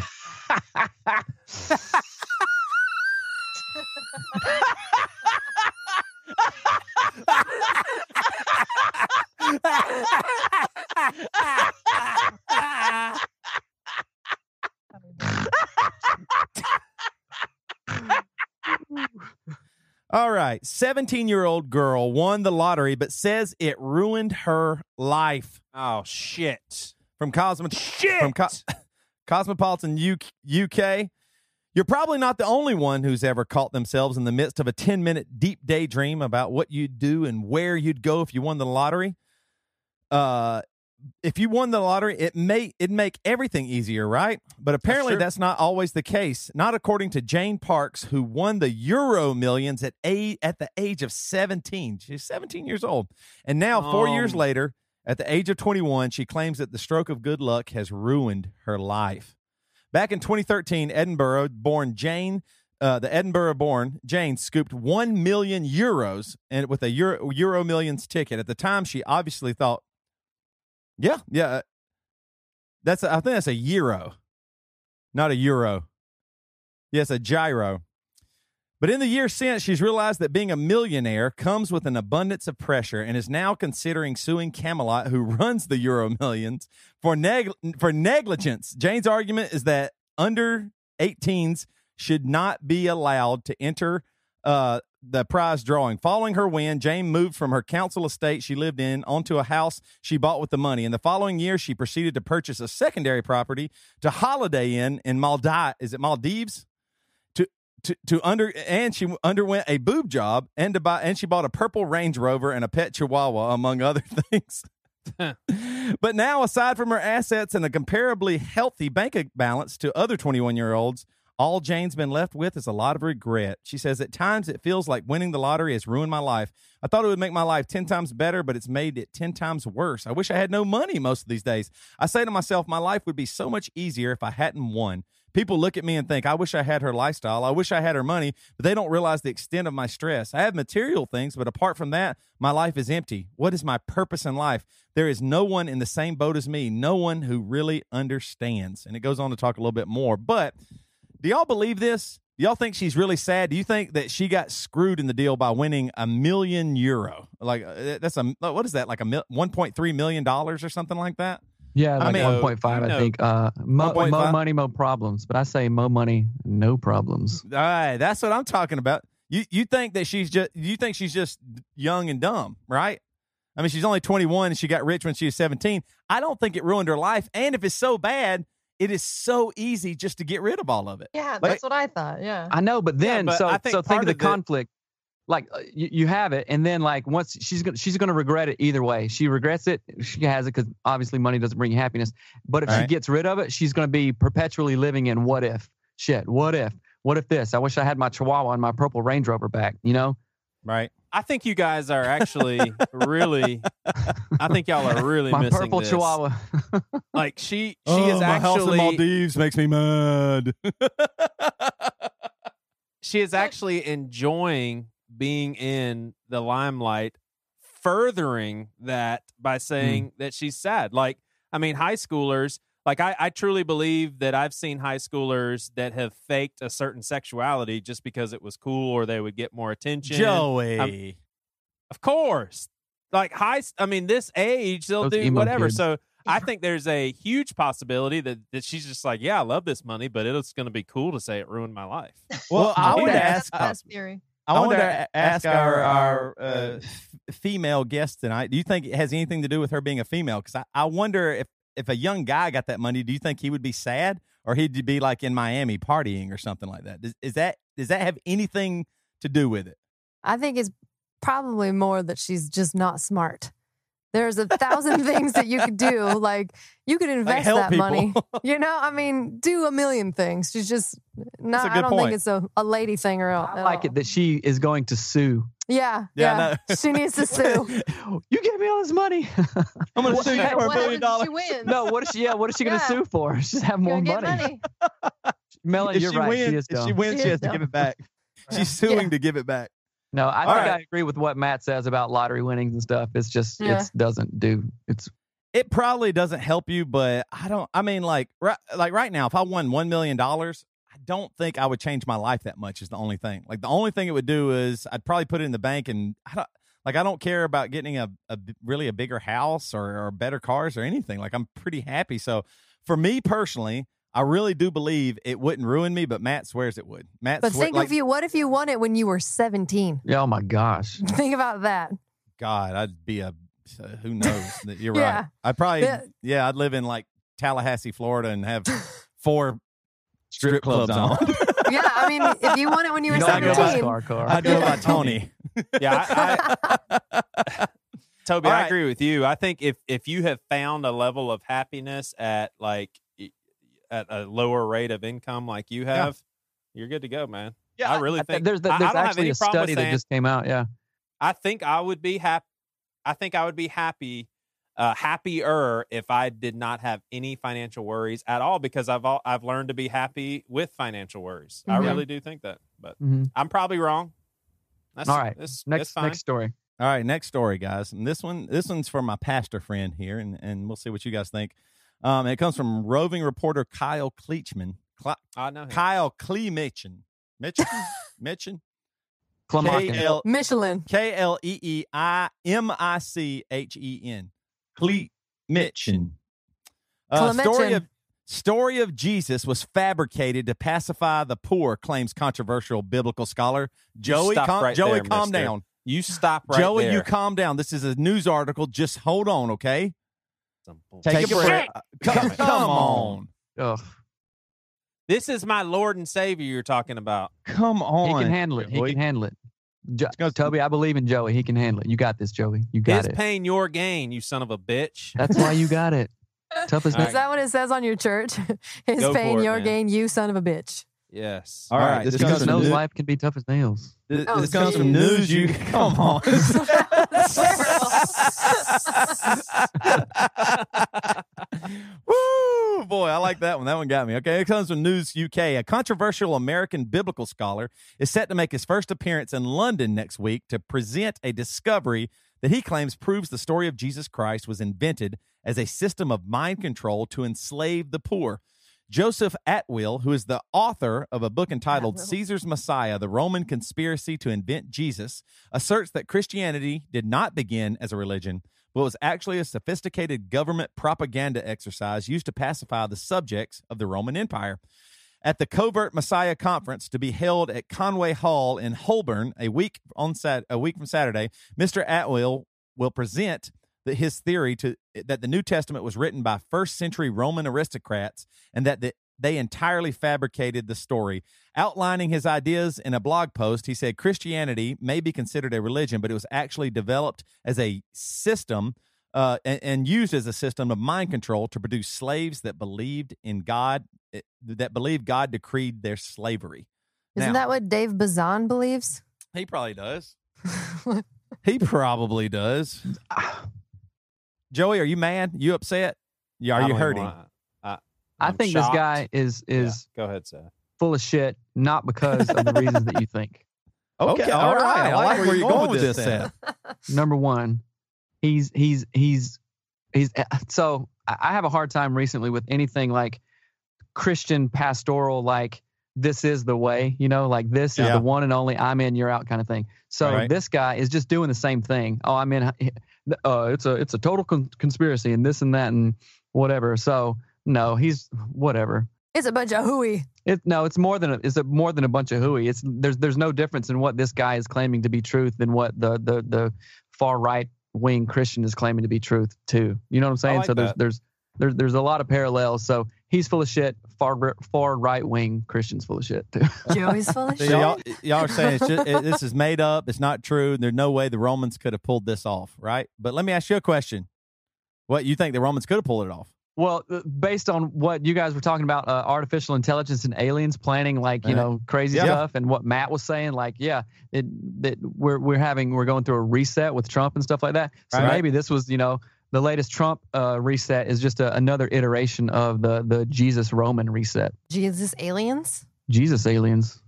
All right. 17 year old girl won the lottery, but says it ruined her life. Oh, shit. From, Cosmo- Shit. from Co- <laughs> Cosmopolitan U- UK. You're probably not the only one who's ever caught themselves in the midst of a 10 minute deep daydream about what you'd do and where you'd go if you won the lottery. Uh, if you won the lottery, it may it make everything easier, right? But apparently true. that's, not always the case. Not according to Jane Parks, who won the Euro Millions at a, at the age of 17. She's 17 years old, and now four years Um. later, at the age of 21, she claims that the stroke of good luck has ruined her life. Back in 2013, Edinburgh born Jane, uh, the Edinburgh born Jane scooped 1 million euros and with a Euro, Euro Millions ticket. At the time, she obviously thought, yeah, yeah, uh, that's, a, I think that's a euro, not a euro. Yes, a gyro. But in the years since, she's realized that being a millionaire comes with an abundance of pressure and is now considering suing Camelot, who runs the Euro Millions, for, neg- for negligence. Jane's argument is that under 18s should not be allowed to enter uh, the prize drawing. Following her win, Jane moved from her council estate she lived in onto a house she bought with the money. In the following year, she proceeded to purchase a secondary property to Holiday Inn in Maldives. Is it Maldives? To, to, under and she underwent a boob job and to buy and she bought a purple Range Rover and a pet Chihuahua among other <laughs> things. but now, aside from her assets and a comparably healthy bank balance to other 21 year olds, All Jane's been left with is a lot of regret. She says, At times it feels like winning the lottery has ruined my life. I thought it would make my life 10 times better, but it's made it 10 times worse. I wish I had no money most of these days. I say to myself, my life would be so much easier if I hadn't won. People look at me and think, I wish I had her lifestyle. I wish I had her money, but they don't realize the extent of my stress. I have material things, but apart from that, my life is empty. What is my purpose in life? There is no one in the same boat as me, no one who really understands. And it goes on to talk a little bit more. But do y'all believe this? Do y'all think she's really sad? Do you think that she got screwed in the deal by winning a million euro? Like uh, that's a what is that? Like a one point three million dollars or something like that? Yeah, I like mean- one point five, you know- I think. Uh, mo, 1.5? mo money, mo problems. But I say mo money, no problems. All right, that's what I'm talking about. You you think that she's just you think she's just young and dumb, right? I mean, she's only 21 and she got rich when she was 17. I don't think it ruined her life. And if it's so bad, it is so easy just to get rid of all of it. Yeah, Like- that's what I thought. Yeah. I know, but then but so I think so think of the of it- conflict. Like uh, you, you have it, and then like once she's gonna she's gonna regret it either way. She regrets it. She has it because obviously money doesn't bring you happiness. But if she Right. gets rid of it, she's gonna be perpetually living in what if shit. What if? What if this? I wish I had my Chihuahua and my purple Range Rover back. You know? Right. I think you guys are actually really. I think y'all are really my missing purple this. Chihuahua. <laughs> Like she, she Oh, is actually Maldives makes me mad. <laughs> she is actually enjoying being in the limelight, furthering that by hmm. saying that she's sad. Like, I mean, high schoolers, like, I, I truly believe that I've seen high schoolers that have faked a certain sexuality just because it was cool or they would get more attention. Um, Joey. Of course. Like, high, I mean, this age, they'll Those do whatever. kids. So, I <laughs> think there's a huge possibility that, that she's just like, yeah, I love this money, but it's going to be cool to say it ruined my life. well, I would want to that's ask theory. I I wanted wanna ask ask our our- our our, uh, uh, female guest tonight. Do you think it has anything to do with her being a female? Because I, I wonder if if a young guy got that money, do you think he would be sad or he'd be like in Miami partying or something like that? Does, is that does that have anything to do with it? I think it's probably more that she's just not smart. There's a thousand <laughs> things that you could do. Like you could invest help that people. money. <laughs> You know, I mean, do a million things. She's just not. a I good don't point. think it's a, a lady thing or. I like it that she is going to sue. Yeah, Yeah, I yeah. know. <laughs> She needs to sue. you gave me all this money. I'm going to sue you for a What million dollars. if She wins. no, what is she? Yeah, what is she going to Yeah. sue for? She's have more Gonna money. get money. Melanie, If you're she right. wins, she is if she wins, She she is has to give it back. She's suing to give it back. No, I All think right. I agree with what Matt says about lottery winnings and stuff. It's just Yeah. it doesn't do. It's It probably doesn't help you, but I don't. I mean, like right, like right now, if I won one million dollars, I don't think I would change my life that much. Is the only thing. Like the only thing it would do is I'd probably put it in the bank, and I don't like I don't care about getting a, a really a bigger house or, or better cars or anything. Like I'm pretty happy. So for me personally, I really do believe it wouldn't ruin me, but Matt swears it would. Matt, But swear, think like, if you. What if you won it when you were 17? yeah, oh my gosh. <laughs> Think about that. God, I'd be a uh, who <laughs> knows. You're Yeah. right. I'd probably Yeah. yeah. I'd live in like Tallahassee, Florida, and have <laughs> four Strip clubs on. Yeah, I mean, if you won it when you were You don't go by 17, car car. I'd go by Tony. Yeah, I, I, Toby, All I agree with you. I think if if you have found a level of happiness at like y- at a lower rate of income like you have, you're good to go, man. Yeah, I really I- think there's I- I there's don't have actually any a problem with study that just came out. Yeah, I think I would be happy. I think I would be happy, uh, happier if I did not have any financial worries at all because I've all, I've learned to be happy with financial worries. I Mhm. really do think that, but Mhm. I'm probably wrong. That's, All right. that's, that's next fine. next story. All right, next story, guys. And this one, this one's for my pastor friend here, and, and we'll see what you guys think. Um, it comes from roving reporter Kyle Kleechman. Cl- I know. him. Kyle Kleemichin. Mitchin? <laughs> Mitchin? K-L- Michelin. K L E E I M I C H E N. Kleemichin. Uh, story of story of Jesus was fabricated to pacify the poor, claims controversial biblical scholar Joey. stop calm- right Joey, there, calm mister. down. You stop right Joey, there. you calm down. This is a news article. Just hold on, okay? Some Take, Take a a breath. Uh, come, come on. Ugh. This is my Lord and Savior you're talking about. Come on. He can handle it. He Joey. can handle it. Jo- go- Toby, I believe in Joey. He can handle it. You got this, Joey. You got His it. pain, your gain, you son of a bitch. That's why you got it. <laughs> Tough as All nails. Is that what it says on your church? <laughs> His Go pain, it, your man. gain, you son of a bitch. Yes. All right, this this comes comes from from Nose new- life can be tough as nails. This, Oh, this comes from news. You come on. <laughs> <laughs> Woo, boy, I like that one. That one got me. Okay, it comes from News UK. A controversial American biblical scholar is set to make his first appearance in London next week to present a discovery that he claims proves the story of Jesus Christ was invented as a system of mind control to enslave the poor. Joseph Atwill, who is the author of a book entitled Atwill. Caesar's Messiah The Roman Conspiracy to Invent Jesus, asserts that Christianity did not begin as a religion, but was actually a sophisticated government propaganda exercise used to pacify the subjects of the Roman Empire. At the Covert Messiah Conference to be held at Conway Hall in Holborn a week on Sat- a week from Saturday, Mr. Atwill will present that his theory to that the New Testament was written by first century Roman aristocrats and that the, they entirely fabricated the story. Outlining his ideas in a blog post, he said Christianity may be considered a religion, but it was actually developed as a system uh, and, and used as a system of mind control to produce slaves that believed in God, eh, that believed God decreed their slavery. Isn't Now- that what Dave Bazan believes? He probably does. <laughs> he probably does. Joey, are you mad? You upset? Yeah, are you hurting? wanna- I, I think shocked. this guy is Yeah, is Go ahead, Seth. full of shit, not because of the reasons that you think. <laughs> Okay, all right. I like where you're going with this, then. Seth. <laughs> Number one, he's he's he's he's <laughs> so I I have a hard time recently with anything like Christian pastoral, like this is the way, you know, like this is Yeah. the one and only I'm in, you're out kind of thing. So Right. this guy is just doing the same thing. Oh, I'm in. Uh, it's a it's a total con- conspiracy and this and that and whatever. So no, he's whatever. It's a bunch of hooey. It no, it's more than a, it's a, more than a bunch of hooey. It's there's there's no difference in what this guy is claiming to be truth than what the the the far right wing Christian is claiming to be truth too. You know what I'm saying? like so there's there's there's there's a lot of parallels. So he's full of shit. Far far right wing Christian's full of shit too. <laughs> Joey's full of So shit. y'all, y'all are saying it's just, <laughs> it, this is made up. It's not true. There's no way the Romans could have pulled this off, right? But let me ask you a question. What you think the Romans could have pulled it off? Well, uh, based on what you guys were talking about, uh, artificial intelligence and aliens planning, like you Right. know, crazy Yeah. stuff, and what Matt was saying, like, yeah, it, that we're we're having we're going through a reset with Trump and stuff like that. So Right. maybe this was, you know, the latest Trump uh, reset is just a, another iteration of the the Jesus Roman reset. Jesus aliens? Jesus aliens.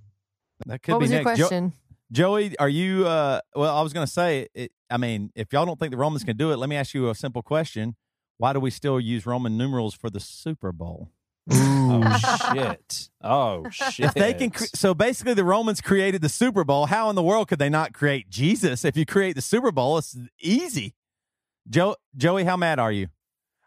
That could what be was your next. Jo- Joey, are you? Uh, well, I was going to say, it, I mean, if y'all don't think the Romans can do it, let me ask you a simple question: Why do we still use Roman numerals for the Super Bowl? Oh shit! Oh shit! If they can, cre- so basically, the Romans created the Super Bowl. How in the world could they not create Jesus? If you create the Super Bowl, it's easy. Joe, Joey, how mad are you?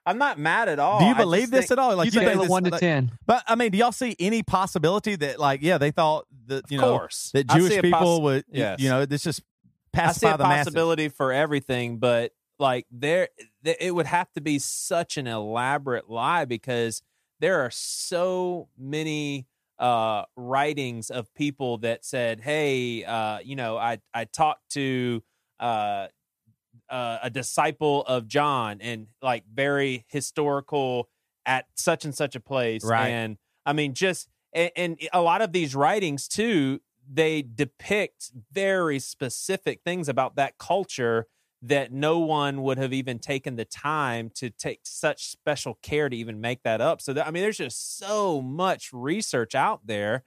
I'm not mad at all. do you believe this think- at all? Like you think think this- one to like- ten? But I mean, do y'all see any possibility that, like, yeah, they thought that you Of know course. that Jewish people poss- would, Yes. you know, this just I see pacify a the masses. possibility for everything, but like there, th- it would have to be such an elaborate lie because there are so many uh, writings of people that said, "Hey, uh, you know, I I talked to." Uh, uh, a disciple of John and like very historical at such and such a place. Right. And I mean, just, and, and a lot of these writings too, they depict very specific things about that culture that no one would have even taken the time to take such special care to even make that up. So that, I mean, there's just so much research out there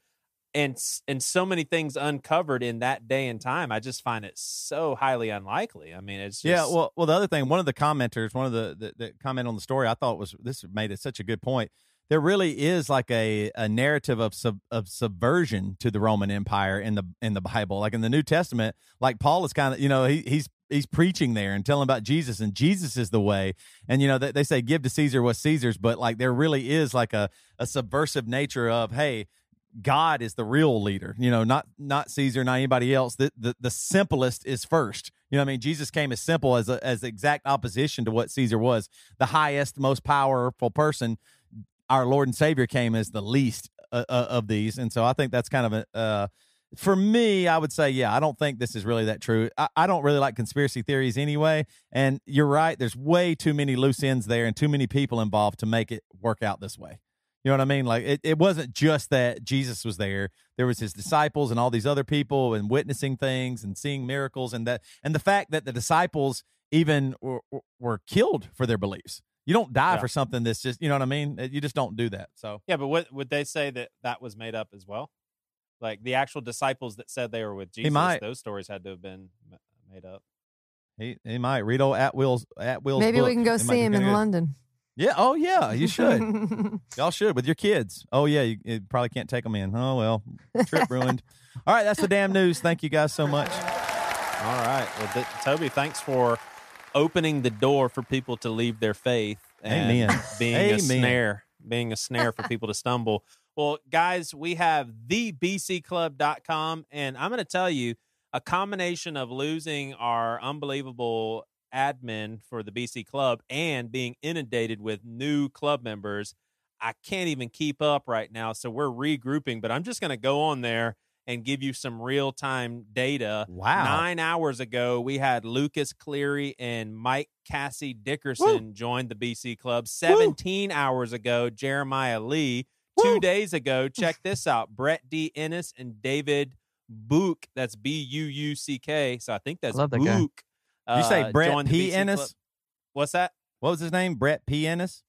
and and so many things uncovered in that day and time. I just find it so highly unlikely. I mean, it's just, Yeah, well, well, the other thing, one of the commenters, one of the the, the comment on the story, I thought was this made it such a good point. There really is like a, a narrative of sub, of subversion to the Roman Empire in the in the Bible, like in the New Testament. Like Paul is kind of, you know, he, he's he's preaching there and telling about Jesus, and Jesus is the way. And you know, they, they say give to Caesar what Caesar's, but like there really is like a a subversive nature of hey. God is the real leader, you know, not not Caesar, not anybody else. The the, the simplest is first. You know, I mean, Jesus came as simple as a, as exact opposition to what Caesar was. The highest, most powerful person. Our Lord and Savior came as the least uh, uh, of these, and so I think that's kind of a. Uh, for me, I would say, yeah, I don't think this is really that true. I, I don't really like conspiracy theories anyway. And you're right. There's way too many loose ends there and too many people involved to make it work out this way. You know what I mean? Like it, it wasn't just that Jesus was there. There was his disciples and all these other people and witnessing things and seeing miracles and that and the fact that the disciples even were, were killed for their beliefs. You don't die Yeah. for something that's just, you know what I mean? Uh, you just don't do that. So Yeah, but what would they say that that was made up as well? Like the actual disciples that said they were with Jesus, might. those stories had to have been made up. he, he might read old Atwill's at Will's. Maybe we can go It might see him in good. London. Yeah. Oh yeah. You should. <laughs> Y'all should with your kids. Oh yeah. You, you probably can't take them in. Oh well. Trip ruined. <laughs> All right. That's the damn news. Thank you guys so much. All right. Well, th- Toby, thanks for opening the door for people to leave their faith and Amen. being Amen. a snare, being a snare for people to stumble. <laughs> Well, guys, we have thebcclub.com, and I'm going to tell you a combination of losing our unbelievable admin for the BC Club and being inundated with new club members. I can't even keep up right now. So we're regrouping, but I'm just going to go on there and give you some real time data. Wow. Nine hours ago, we had Lucas Cleary and Mike Cassie Dickerson join the BC Club. 17 hours ago, Jeremiah Lee. Two days ago, <laughs> check this out Brett D. Ennis and David Book. That's B U U C K. So I think that's Love that guy. Book. Did you say uh, Brett P. BC Ennis? Club. What's that? What was his name? Brett P. Ennis.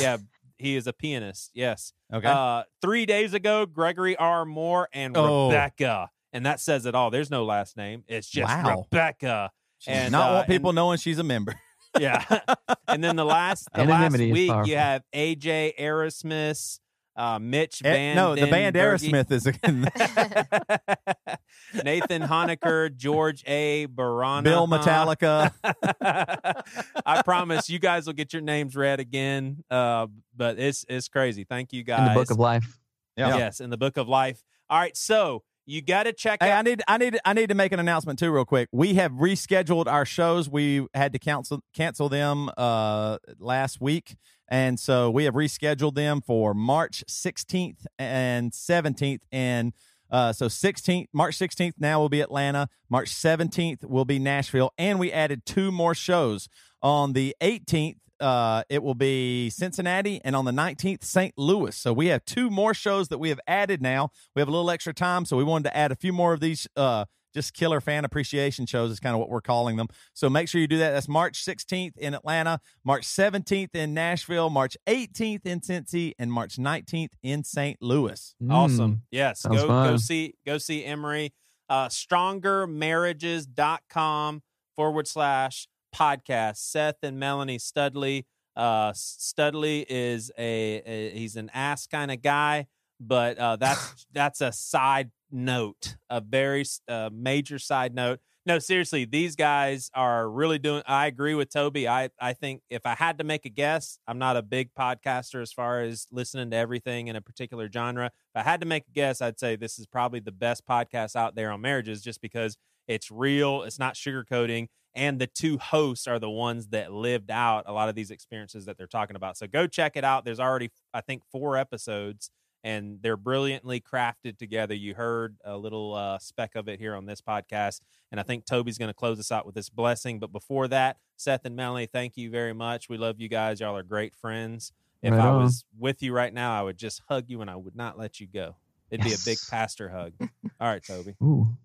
Yeah, he is a pianist. Yes. Okay. Uh, three days ago, Gregory R. Moore and Oh. Rebecca, and that says it all. There's no last name. It's just Wow. Rebecca. She and, not uh, want people and- knowing she's a member. Yeah. <laughs> and then the last the last Anonymity is week powerful. you have AJ Aerosmith, uh, Mitch Eh, Van no, the band Den Aerosmith is. <laughs> Nathan Honecker, George A. Barana, Bill Metallica. <laughs> I promise you guys will get your names read again. Uh, but it's it's crazy. Thank you guys. in the book of life. Yeah. Yes, in the book of life. All right, so you got to check Hey, out. I need, I need, I need to make an announcement too, real quick. We have rescheduled our shows. We had to cancel cancel them uh, last week, and so we have rescheduled them for March 16th and 17th. And uh, so 16th, March 16th now will be Atlanta. March 17th will be Nashville, and we added two more shows on the 18th. Uh, it will be Cincinnati, and on the 19th, St. Louis. So we have two more shows that we have added now. We have a little extra time, so we wanted to add a few more of these uh, just killer fan appreciation shows, is kind of what we're calling them. So make sure you do that. That's March 16th in Atlanta, March 17th in Nashville, March 18th in Cincy, and March 19th in St. Louis. Awesome. Mm. Yes. Sounds Go go see go see Emery. Uh strongermarriages.com forward slash podcast. Seth and Melanie Studley. Uh Studley is a, a he's an ass kind of guy, but uh that's <laughs> that's a side note, a very uh, major side note. No, seriously, these guys are really doing. I agree with Toby. I I think if I had to make a guess, I'm not a big podcaster as far as listening to everything in a particular genre. If I had to make a guess, I'd say this is probably the best podcast out there on marriages, just because it's real, it's not sugarcoating, and the two hosts are the ones that lived out a lot of these experiences that they're talking about. So go check it out. There's already, I think, four episodes and they're brilliantly crafted together. You heard a little uh, speck of it here on this podcast, and I think Toby's going to close us out with this blessing. But before that, Seth and Melanie, thank you very much. We love you guys. Y'all are great friends. If Right I was with you right now, I would just hug you and I would not let you go. It'd be a big pastor hug. <laughs> All right, Toby. Ooh.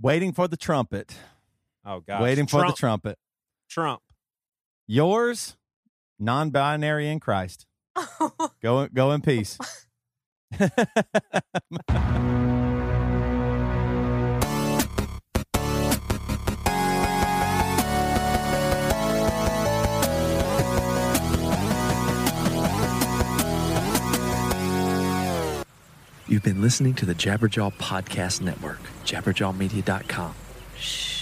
Waiting for the trumpet. Oh God, Waiting for the trumpet. Trump. Yours, non binary in Christ. <laughs> Go, go in peace. <laughs> You've been listening to the Jabberjaw Podcast Network, jabberjawmedia.com. Shh.